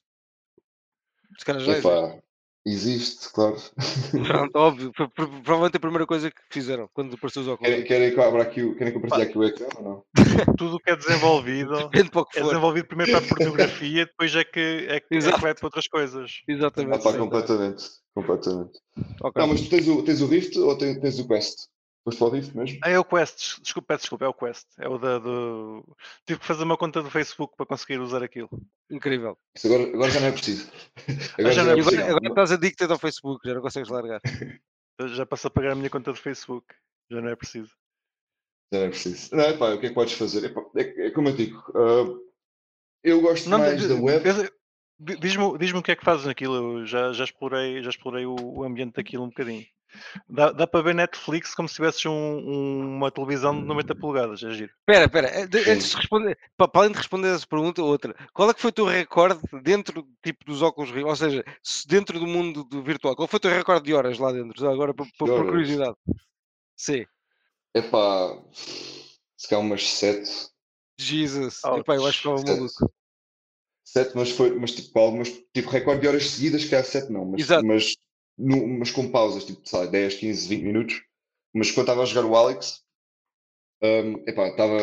Se calhar já existe. epá, existe, claro. Pronto, óbvio. Provavelmente a primeira coisa que fizeram quando apareceu os óculos Querem, Rift. querem que eu abra aqui, o- querem que eu partilhe aqui o ecrã ou não? Tudo o que é desenvolvido Depende para o que é for. desenvolvido primeiro para a pornografia, depois é que, é que, é Exato. para outras coisas. Ah, Exatamente. pá, sim. completamente, completamente. Ok. Não, mas tu tens o, tens o Rift ou tens, tens o Quest? Foste para o Rift mesmo? Ah, é o Quest, desculpa, peço desculpa, é o Quest. É o da do. Tive que fazer uma conta do Facebook para conseguir usar aquilo. Incrível. Isso agora, agora já não é preciso. Agora já já não é é agora, preciso. agora estás addicted ao Facebook, já não consegues largar. Já passo a pagar a minha conta do Facebook. Já não é preciso. Já não é preciso. Não, epá, o que é que podes fazer? Epá, é, é como eu digo, ah, eu gosto Não, mais da web. Diz-me diz o que é que fazes naquilo. Eu já, já explorei, já explorei o, o ambiente daquilo um bocadinho. Dá, dá para ver Netflix como se tivesses um- um- uma televisão de 90 polegadas. É giro. Espera, espera, eh, antes de responder, pa- para além de responder essa pergunta, outra. Qual é que foi o teu recorde dentro tipo, dos óculos? Ou seja, se dentro do mundo do virtual, qual foi o teu recorde de horas lá dentro? Agora, por, por- por curiosidade. Sim. Epá, se calhar umas 7. Jesus. Ouch. Epá, eu acho que estava maluco. 7, mas foi, mas tipo, algumas, tipo, recorde de horas seguidas, que há 7 não, mas, Exato. mas, no- mas com pausas, tipo, sei lá, 10, 15, 20 minutos. Mas quando estava a jogar o Alex, hum, epá, estava,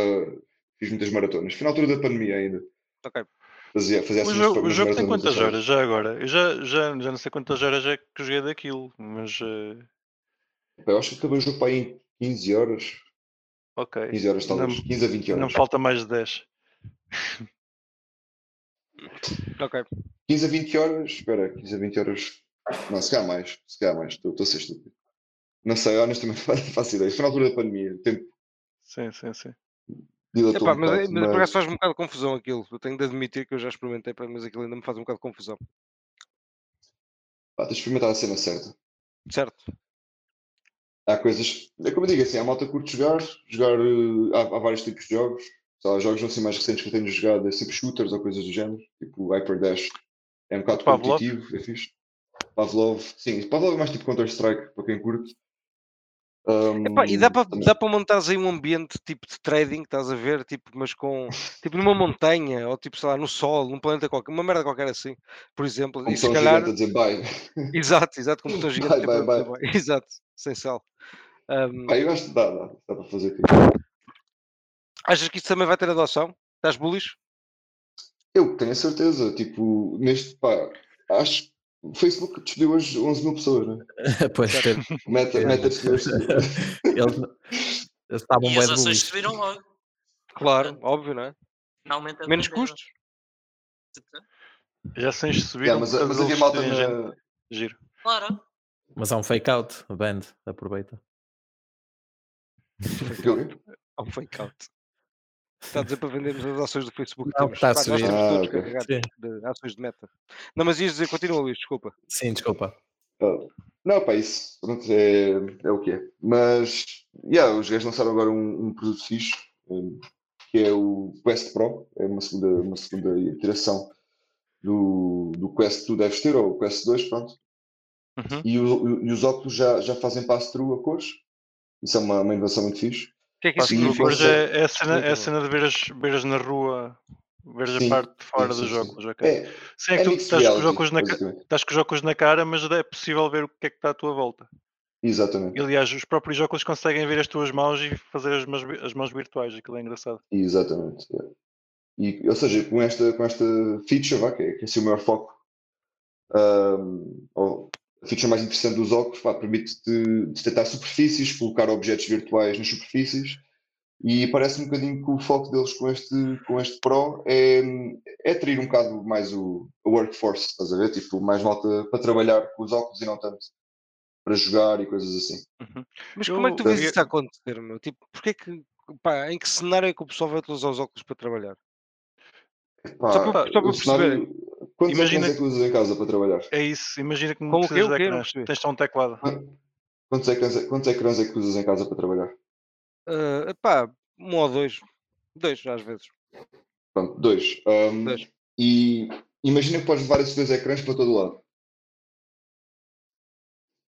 fiz muitas maratonas. Foi na altura da pandemia ainda. Ok. Fazia, fazia O assim jogo, o jogo tem quantas horas já agora? Eu já, já, já não sei quantas horas é que joguei daquilo, mas Epá, Eu acho que acabei o jogo para aí em 15 horas. ok. 15 horas talvez. Não- 15 a 20 Não horas. me falta mais de 10. Ok. 15 a 20 horas, espera, 15 a 20 horas. Não, se calhar mais, se calhar mais, estou estou a ser estúpido. Não sei, honestamente não faço ideia. Foi na altura da pandemia, tempo Sim, sim, sim. Epá, um mas, por acaso faz um bocado de confusão aquilo. Eu tenho de admitir que eu já experimentei, mas aquilo ainda me faz um bocado de confusão. pá, tens de experimentar a cena certa. Certo? Há coisas, é como eu digo assim, há malta curte jogar, jogar, eh, há, há vários tipos de jogos. Lá, jogos assim mais recentes que eu tenho jogado, é sempre shooters ou coisas do género, tipo Hyper Dash. É um bocado Pavlov? competitivo, é fixe. Pavlov, sim, Pavlov é mais tipo Counter-Strike, para quem curte. Epá, e dá para dá para montares aí um ambiente tipo de trading, estás a ver? Tipo, mas com tipo numa montanha, ou tipo, sei lá, no sol, num planeta qualquer, uma merda qualquer assim, por exemplo. com E se calhar. a dizer bye. Exato, exato, com botão gigante. Bye, é bye, para- Exato, sem sal. Ahm, Pá, eu acho que dá, dá, dá para fazer aquilo. achas que isso também vai ter adoção? Estás bullish? Eu tenho a certeza, tipo, neste, pá, acho que o Facebook despediu hoje 11 mil pessoas, né? pois teve, Meta, É. meta despediu eles, eles estavam E bem as ações subiram logo. Claro, óbvio, não é? Finalmente a Menos custos. Já sem subir. Yeah, mas, mas havia malta na, Giro. Claro. Mas há um fake out, a band, aproveita. Há um fake out. Está a dizer para vendermos as ações do Facebook. Não, temos. está a Pá, nós subir. estamos Ah, todos carregados de ações de meta. Não, mas ias dizer, continua Luís, desculpa. Sim, desculpa. Ah, Não, pá, isso pronto, é, é o que é. Mas, yeah, os gajos lançaram agora um, um produto fixe, um, que é o Quest Pro, é uma segunda, uma segunda iteração do, do Quest que tu deves ter, ou o Quest 2, pronto. Uhum. E, o- e os óculos já, já fazem pass-through a cores. Isso é uma, uma inovação muito fixe. O que é que isso Sim, é, é a cena, é a cena de ver as, ver as na rua, ver a Sim, parte de fora sim, dos óculos. ok. É, Sim, é é que tu estás com, os reality, óculos na, estás com os óculos na cara, mas é possível ver o que é que está à tua volta. Exatamente, E, aliás, os próprios óculos conseguem ver as tuas mãos e fazer as mãos, as mãos virtuais. Aquilo é engraçado. exatamente. é. E, ou seja, com esta, com esta feature, vá, que, é, que é assim o maior foco, ahm, ou a feature mais interessante dos óculos, pá, permite-te detectar superfícies, colocar objetos virtuais nas superfícies, e parece um bocadinho que o foco deles com este, com este Pro é, é atrair um bocado mais o, o workforce, estás a ver? Tipo, mais malta para trabalhar com os óculos e não tanto para jogar e coisas assim. Mas como é que tu vês eu- isso a acontecer, meu? Tipo, porque é que, pá, em que cenário é que o pessoal vai utilizar os óculos para trabalhar? Pá, Só para- só para o cenário- perceber. Quantos Imagina ecrãs é que usas em casa para trabalhar? É isso. Imagina que não Com o quê? precisas O de? Não ecrãs. Tens só um teclado. Quantos ecrãs, é- quantos ecrãs é que usas em casa para trabalhar? Ah, pá, um ou dois. Dois, às vezes. Pronto, dois. Ahm, Dois. E imagina que podes levar esses dois ecrãs para todo lado.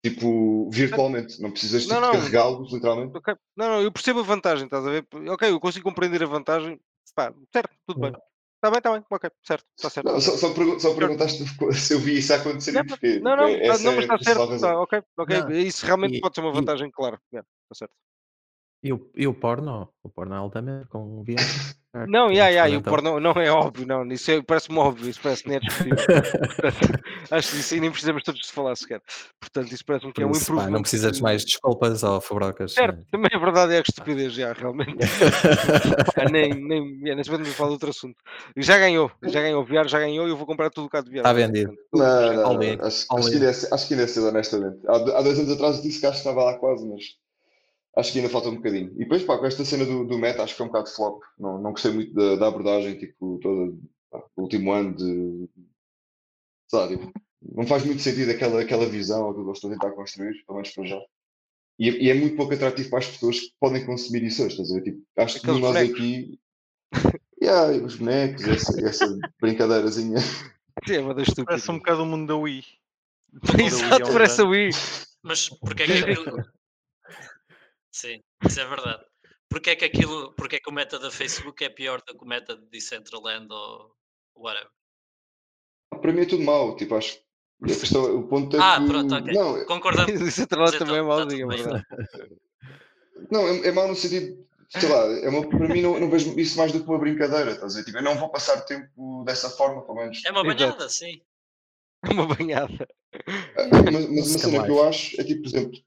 Tipo, virtualmente. Não precisas tipo, Não, não. carregá-los, literalmente. Ok. Não, não, eu percebo a vantagem, estás a ver? Ok, eu consigo compreender a vantagem. Pá, certo, tudo bem. Está bem, está bem, ok, certo, está certo. Não, só, só, pergu- só perguntaste se eu vi isso acontecer Não, e porquê. Não, não, É- não, é mas está certo, tá, ok, ok. Não, Isso realmente e- pode ser uma e- vantagem, claro. Está certo. E o, e o porno? O porno é altamente com VR. Não, yeah, yeah, e o 340. porno não é óbvio, não. Isso é- parece-me óbvio, isso parece nem é acho que isso aí nem precisamos todos de falar sequer. Portanto, isso parece-me que é um improvement. não precisas de mais desculpas ou Fabrocas. Certo, também é verdade, é que estupidez, já, realmente. Pá, nem, nem, nem se vamos falar de outro assunto. E Já ganhou, já ganhou o VR, já ganhou e eu vou comprar tudo o cá de VR. Está vendido. Não, não, não. Acho, acho, que ainda é, ce- acho que ainda é cedo, honestamente. Há, há dois anos atrás eu disse que acho que estava lá quase, mas acho que ainda falta um bocadinho. E depois, pá, com esta cena do, do meta, acho que foi um bocado flop. Não, não gostei muito da, da abordagem, tipo, toda, pá, do último ano de. Sabe, tipo, não faz muito sentido aquela, aquela visão, aquilo que eles estão a tentar construir, pelo menos para já. E, é- e é muito pouco atrativo para as pessoas que podem consumir isso hoje, estás a ver? Tipo, acho que Aqueles nós bonecos. aqui. Yeah, os bonecos, essa, essa brincadeirazinha. Sim, é. Parece um bocado o mundo da Wii. O Exato, parece a. Wii. Mas porque é que. Sim, isso é verdade. Porque é que aquilo. Porque é que o meta da Facebook é pior do que o meta de Decentraland ou whatever? Para mim é tudo mau, tipo, acho a questão, o ponto é Ah, que. pronto, ok. Não, Concordamos. Isso atrás Mas também é tá mauzinho, é bem. verdade. não é, é mau no sentido, sei lá, é uma, para mim não, não vejo isso mais do que uma brincadeira, estás a ver? Tipo, eu não vou passar tempo dessa forma, pelo menos. É uma Exato. banhada, sim. Uma banhada. Ah, Mas, mas uma cena que eu acho é tipo, por exemplo,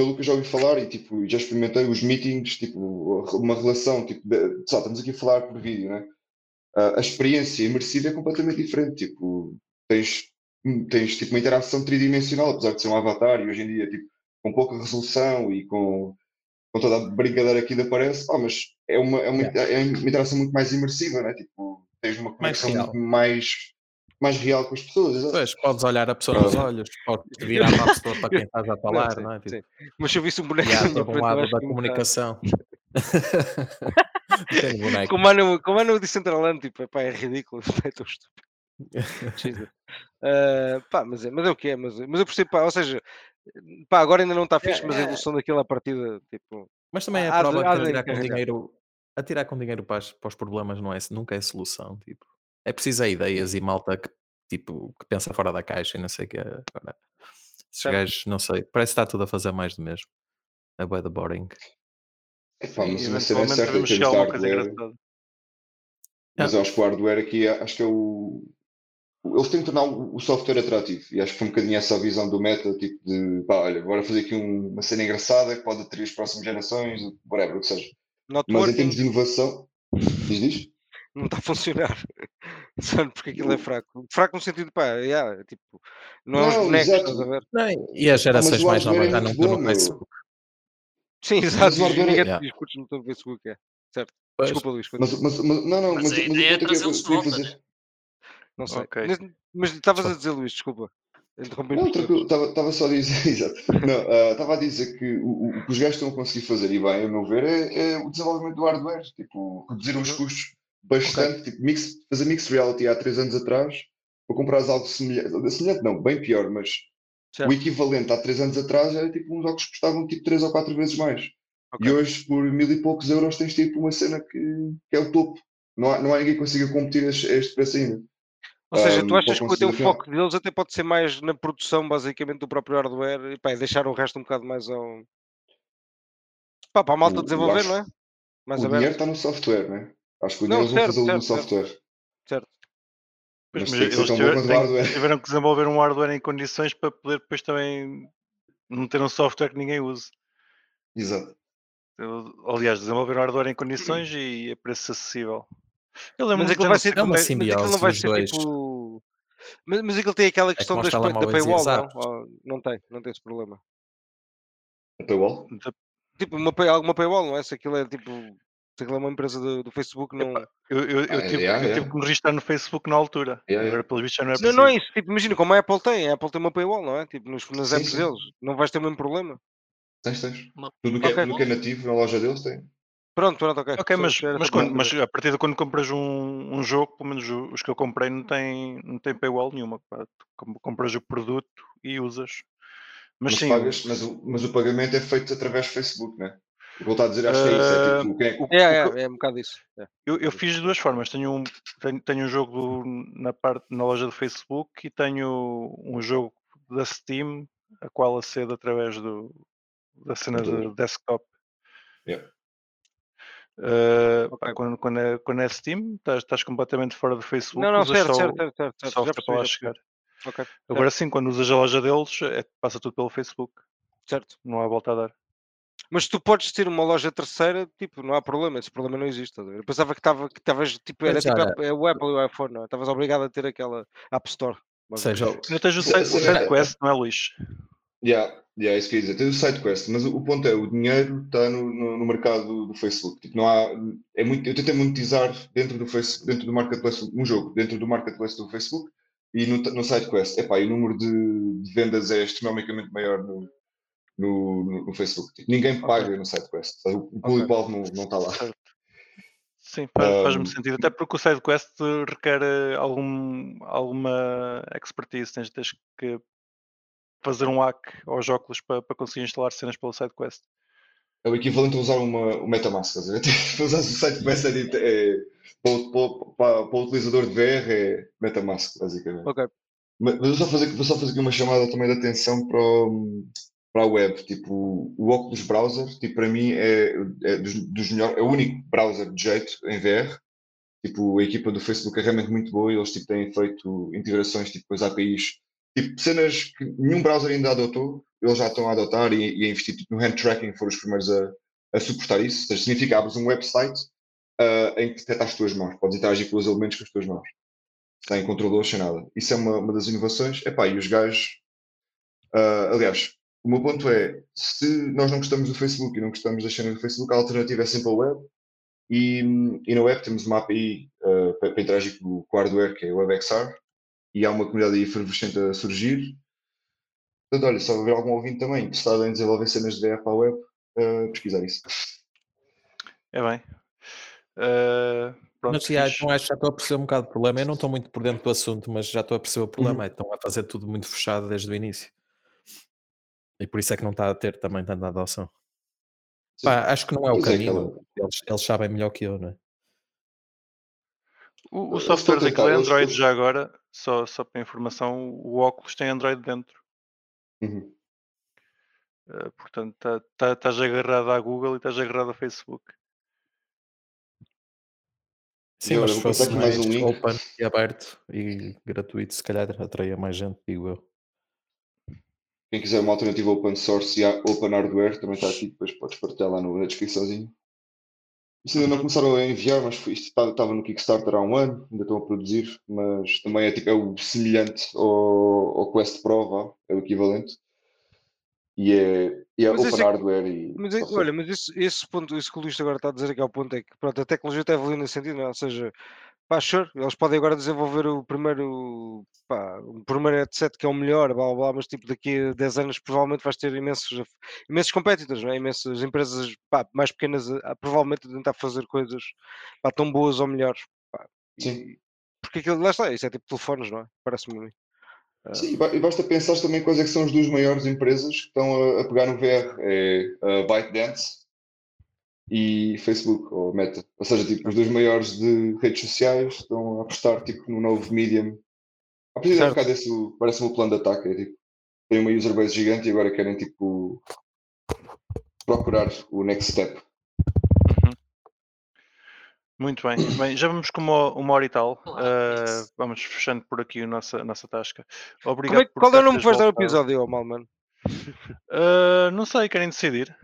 pelo que eu já ouvi falar e tipo, já experimentei os meetings, tipo, uma relação, tipo, de, só estamos aqui a falar por vídeo, né? Ah, a experiência imersiva é completamente diferente, tipo, tens, tens tipo uma interação tridimensional, apesar de ser um avatar e hoje em dia, tipo, com pouca resolução e com, com toda a brincadeira que ainda aparece, pá, mas é uma, é uma, é uma interação muito mais imersiva, né? Tipo, tens uma Mais conexão muito mais, mais real com as pessoas. Pois, podes olhar a pessoa nos olhos, podes virar a pessoa para quem estás a falar, sim, não é? Tipo, sim. Mas se eu visse um boneco todo um lado da comunicação. Como é no, como é no Decentraland, tipo, pá, é ridículo, é tão estúpido. Ah, pá, mas, é, mas é o que é, mas, mas eu percebo, pá, ou seja, pá, agora ainda não está fixe, mas a evolução daquilo à partida, tipo, Mas também é a de- prova há que de atirar com dinheiro, atirar com dinheiro para, as- para os problemas não é, nunca é solução. Tipo, é preciso é ideias e malta que, tipo, que pensa fora da caixa e não sei o que. Agora, esses Certo. gajos, não sei, parece que está tudo a fazer mais do mesmo. É bué de boring. Epá, E mas uma cena é em hardware, mas acho que o hardware aqui é- acho que é o. Eles têm que tornar o software atrativo e acho que foi um bocadinho essa a visão do meta, tipo de pá, olha, bora fazer aqui um- uma cena engraçada que pode atrair as próximas gerações, whatever, o que seja. Mas em networking termos de inovação, diz, diz? Não está a funcionar. Sabe, porque aquilo é fraco. Fraco no sentido, pá, yeah, tipo, não é os Não, bonecos, estás a ver? Não, e as gerações mais novas já não estão no. Facebook. Sim, exato, é- ninguém Yeah. te discute no teu Facebook, é. Certo. Pois. Desculpa, Luís, Mas, mas, mas- não, não, Mas mas, a ideia é trazê-los de volta, né? não sei. Ok. Mas, mas estavas a dizer, Luís, desculpa. Interrompi Não, tranquilo, estava só a dizer, exato. Não, ah, estava a dizer que o, o- o que os gajos estão a conseguir fazer, e bem, a meu ver, é, é o desenvolvimento do hardware, tipo, reduzir os Uhum. custos bastante, tipo, mix, fazer mixed reality há três anos atrás, para comprares algo semelhante, semelhante não, bem pior, mas Certo. o equivalente há três anos atrás era tipo uns óculos que custavam tipo três ou quatro vezes mais. Ok. E hoje, por mil e poucos euros, tens tipo uma cena que, que é o topo. Não há, não há ninguém que consiga competir a este preço ainda. Ou seja, tu achas que até o foco deles até pode ser mais na produção, basicamente, do próprio hardware e pá, deixar o resto um bocado mais ao. Pá, para a malta desenvolver, não é? Mais o aberto. dinheiro está no software, né? Acho que o Não, dinheiro eles vão certo, no certo, certo. software. Certo. Pois, Mas mas tem que eles tão bom tiver- quanto o têm- hardware. tiveram que desenvolver um hardware em condições para poder depois também não ter um software que ninguém use. Exato. Eu, aliás, desenvolver um hardware em condições e a preço acessível. Eu lembro Mas que aquilo já vai não ser, é uma quando mas aquilo não simbiose vai ser dois. tipo. Mas, mas aquilo tem aquela questão como os das da paywall, não? não tem, não tem esse problema. A paywall? Tipo, uma pay, alguma paywall, não é? Se aquilo é tipo. Se aquilo é uma empresa do, do Facebook, não. Eu, eu, eu Ah, tive, yeah, eu yeah. tive que me registrar no Facebook na altura. Yeah, Agora, yeah. pelo visto, não é Não, não é isso. Tipo, imagina como a Apple tem. A Apple tem uma paywall, não é? Tipo, nos, nas Sim, apps sim. deles. Não vais ter o mesmo problema. Tens, tens. Uma- Tudo que, é, Ok. tudo o que é nativo na loja deles tem. Pronto, pronto, ok. Ok, Só- mas, mas, quando, mas a partir de quando compras um, um jogo, pelo menos os que eu comprei não tem, não tem paywall nenhuma. pá. Tu compras o produto e usas. Mas, Mas, sim, pagas, mas, o, mas o pagamento é feito através do Facebook, né? O eu estou a dizer, acho que é isso. É tipo, é o- É, é, é um bocado isso. é. eu, eu fiz de duas formas. Tenho um, tenho, tenho um jogo do- na, parte, na loja do Facebook e tenho um jogo da Steam, a qual acedo através do, da cena de Computador. desktop. Uh, pá, Ok. quando, quando, é, quando é Steam, estás, estás completamente fora do Facebook. Não, não, usas certo, só certo, certo, certo, certo. Software para lá chegar. percebi. Ok, Agora sim, quando usas a loja deles, é, passa tudo pelo Facebook. certo. Não há volta a dar. Mas tu podes ter uma loja terceira, tipo, não há problema, esse problema não existe. Eu pensava que estava que estavas, tipo, era Mas tipo é o Apple e o iPhone, não é? Estavas obrigado a ter aquela App Store. Ou seja, Ainda tens o, SideQuest, não é, Luís? Yeah, yeah, isso que eu ia dizer. Tens o SideQuest, mas o, o ponto é, o dinheiro está no, no, no mercado do, Facebook. Tipo, não há, é muito, eu tentei monetizar dentro do, face, dentro do marketplace, um jogo, dentro do marketplace do Facebook e no, no SideQuest. Epá, e o número de, de vendas é astronomicamente maior no, no, no, no Facebook. Tipo, ninguém paga no SideQuest. O, público-alvo não não está lá. Certo. Sim, faz- faz-me Um, sentido. Até porque o SideQuest requer eh, algum, alguma expertise. Tens, tens que fazer um hack aos óculos para, para conseguir instalar cenas pelo SideQuest. É o equivalente a usar uma, o MetaMask, estás a ver? Para usar o SideQuest é, é, para, o- para, para, o utilizador de VR é MetaMask, basicamente. Ok. Mas, eu só fazer, vou só fazer aqui uma chamada também de atenção para, o- para a web. Tipo, o Oculus Browser, tipo, para mim é, é dos, dos melhores, é o único browser de jeito em VR. Tipo, a equipa do Facebook é realmente muito boa e eles tipo, têm feito integrações tipo, com as APIs. Tipo, cenas que nenhum browser ainda adotou, eles já estão a adotar e, e a investir tipo, no hand tracking, foram os primeiros a, a suportar isso. Seja, significa abres um website ah, em que detecta as tuas mãos, podes interagir com os elementos com as tuas mãos sem controlador, sem nada. Isso é uma, uma das inovações. Epá, e os gajos. ah, aliás, o meu ponto é: se nós não gostamos do Facebook e não gostamos das cenas do Facebook, a alternativa é sempre a web. E, e na web temos uma API ah, para, para interagir com, o hardware, que é o WebXR, e há uma comunidade aí efervescente a surgir. Portanto, olha, se houver algum ouvinte também interessado em desenvolver cenas de VR para a web, ah, pesquisar isso. É bem. Eh, pronto, Mas já, então acho que já estou a perceber um bocado o problema. Eu não estou muito por dentro do assunto, mas já estou a perceber o problema. Estão a fazer tudo muito fechado desde o início. E por isso é que não está a ter também tanta adoção. Pá, acho que não é o é, caminho. Eles, eles sabem melhor que eu, não é? O, o software daquele é Android já agora, só, só para informação, o óculos tem Android dentro. Uhum. Eh, portanto, tá- tá- estás agarrado à Google e estás agarrado ao Facebook. Sim, E mas se fosse mais mais um link. open e aberto e gratuito, se calhar atraía mais gente, digo eu. Quem quiser uma alternativa open source e a- open hardware também está aqui, depois podes partilhar lá no, na descriçãozinho. Isso ainda não começaram a enviar, mas isto estava no Kickstarter há um ano, ainda estão a produzir, mas também é, tipo, é o semelhante ao, ao Quest Pro, vá, é o equivalente. E é, e é Mas open é- hardware e Mas, é- olha, mas esse, esse ponto, isso que o Luís agora está a dizer aqui ao ponto é que pronto, a tecnologia está evoluindo nesse sentido, não é? ou seja, pá, sure, eles podem agora desenvolver o primeiro, pá, o primeiro headset que é o melhor, blá, blá, mas tipo daqui a 10 anos provavelmente vais ter imensos, imensos competitors, não é? imensas empresas pá, mais pequenas a, a provavelmente a tentar fazer coisas pá, tão boas ou melhores. Pá, Sim. e- porque aquilo, lá está, isso é tipo telefones, não é? Parece-me a mim. Ah, Sim, e ba- e basta pensar também quais é que são as duas maiores empresas que estão a, a pegar no VR. É a ByteDance e Facebook, ou Meta. Ou seja, tipo, os dois maiores de redes sociais estão a apostar tipo, no novo medium. A partir de um bocado esse, parece-me o plano de ataque. É, tipo, tem uma user base gigante e agora querem tipo, procurar o next step. Uhum. Muito bem. Bem, já vamos com uma, uma hora e tal. Alex. vamos fechando por aqui a nossa, a nossa tasca. Obrigado é, qual é o nome que vais dar ao voltado. episódio, Malman? Eh, não sei, querem decidir?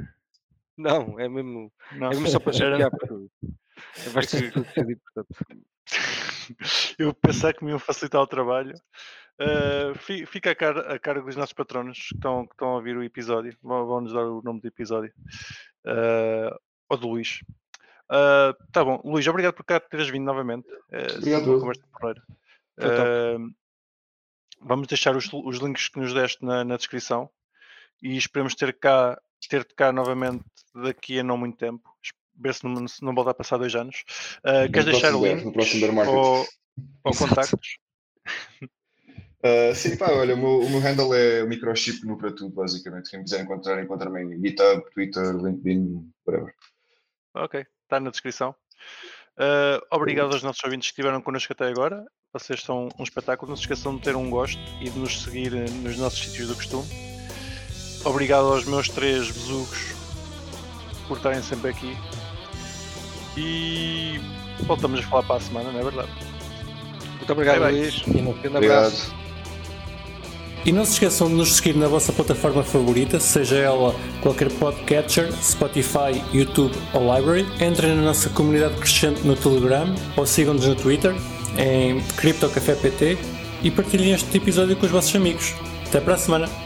Não, é mesmo, Não. é mesmo só para chatear, ter que decidir, portanto. Eu pensar que me iam facilitar o trabalho. Fi- fica a, car a cargo dos nossos patronos que estão, que estão a ouvir o episódio. Vão- Vão-nos dar o nome do episódio. Eh, ou do Luís. Eh, tá bom, Luís, obrigado por cá teres vindo novamente. Sempre Obrigado, conversa porreira. Eh, vamos deixar os, os links que nos deste na, na descrição e esperemos ter cá ter-te cá novamente daqui a não muito tempo. Ver se não, se não volta a passar dois anos. No queres deixar o link no próximo ou, ou contactos? Uh, sim, pá, olha, o meu, o meu handle é o microchip no para tudo, basicamente. Quem quiser encontrar, encontra-me em GitHub, Twitter, LinkedIn, whatever. Ok, está na descrição. Uh, obrigado aos nossos ouvintes que estiveram connosco até agora. Vocês são um espetáculo. Não se esqueçam de ter um gosto e de nos seguir eh, nos nossos sítios do costume. Obrigado aos meus três besugos por estarem sempre aqui. E voltamos a falar para a semana, não é verdade? Muito obrigado, Bye, bye. Luís. E não, Grande Obrigado. abraço. e não se esqueçam de nos seguir na vossa plataforma favorita, seja ela qualquer podcatcher, Spotify, YouTube ou Library. Entrem na nossa comunidade crescente no Telegram ou sigam-nos no Twitter em CryptoCafépt e partilhem este episódio com os vossos amigos. Até para a semana!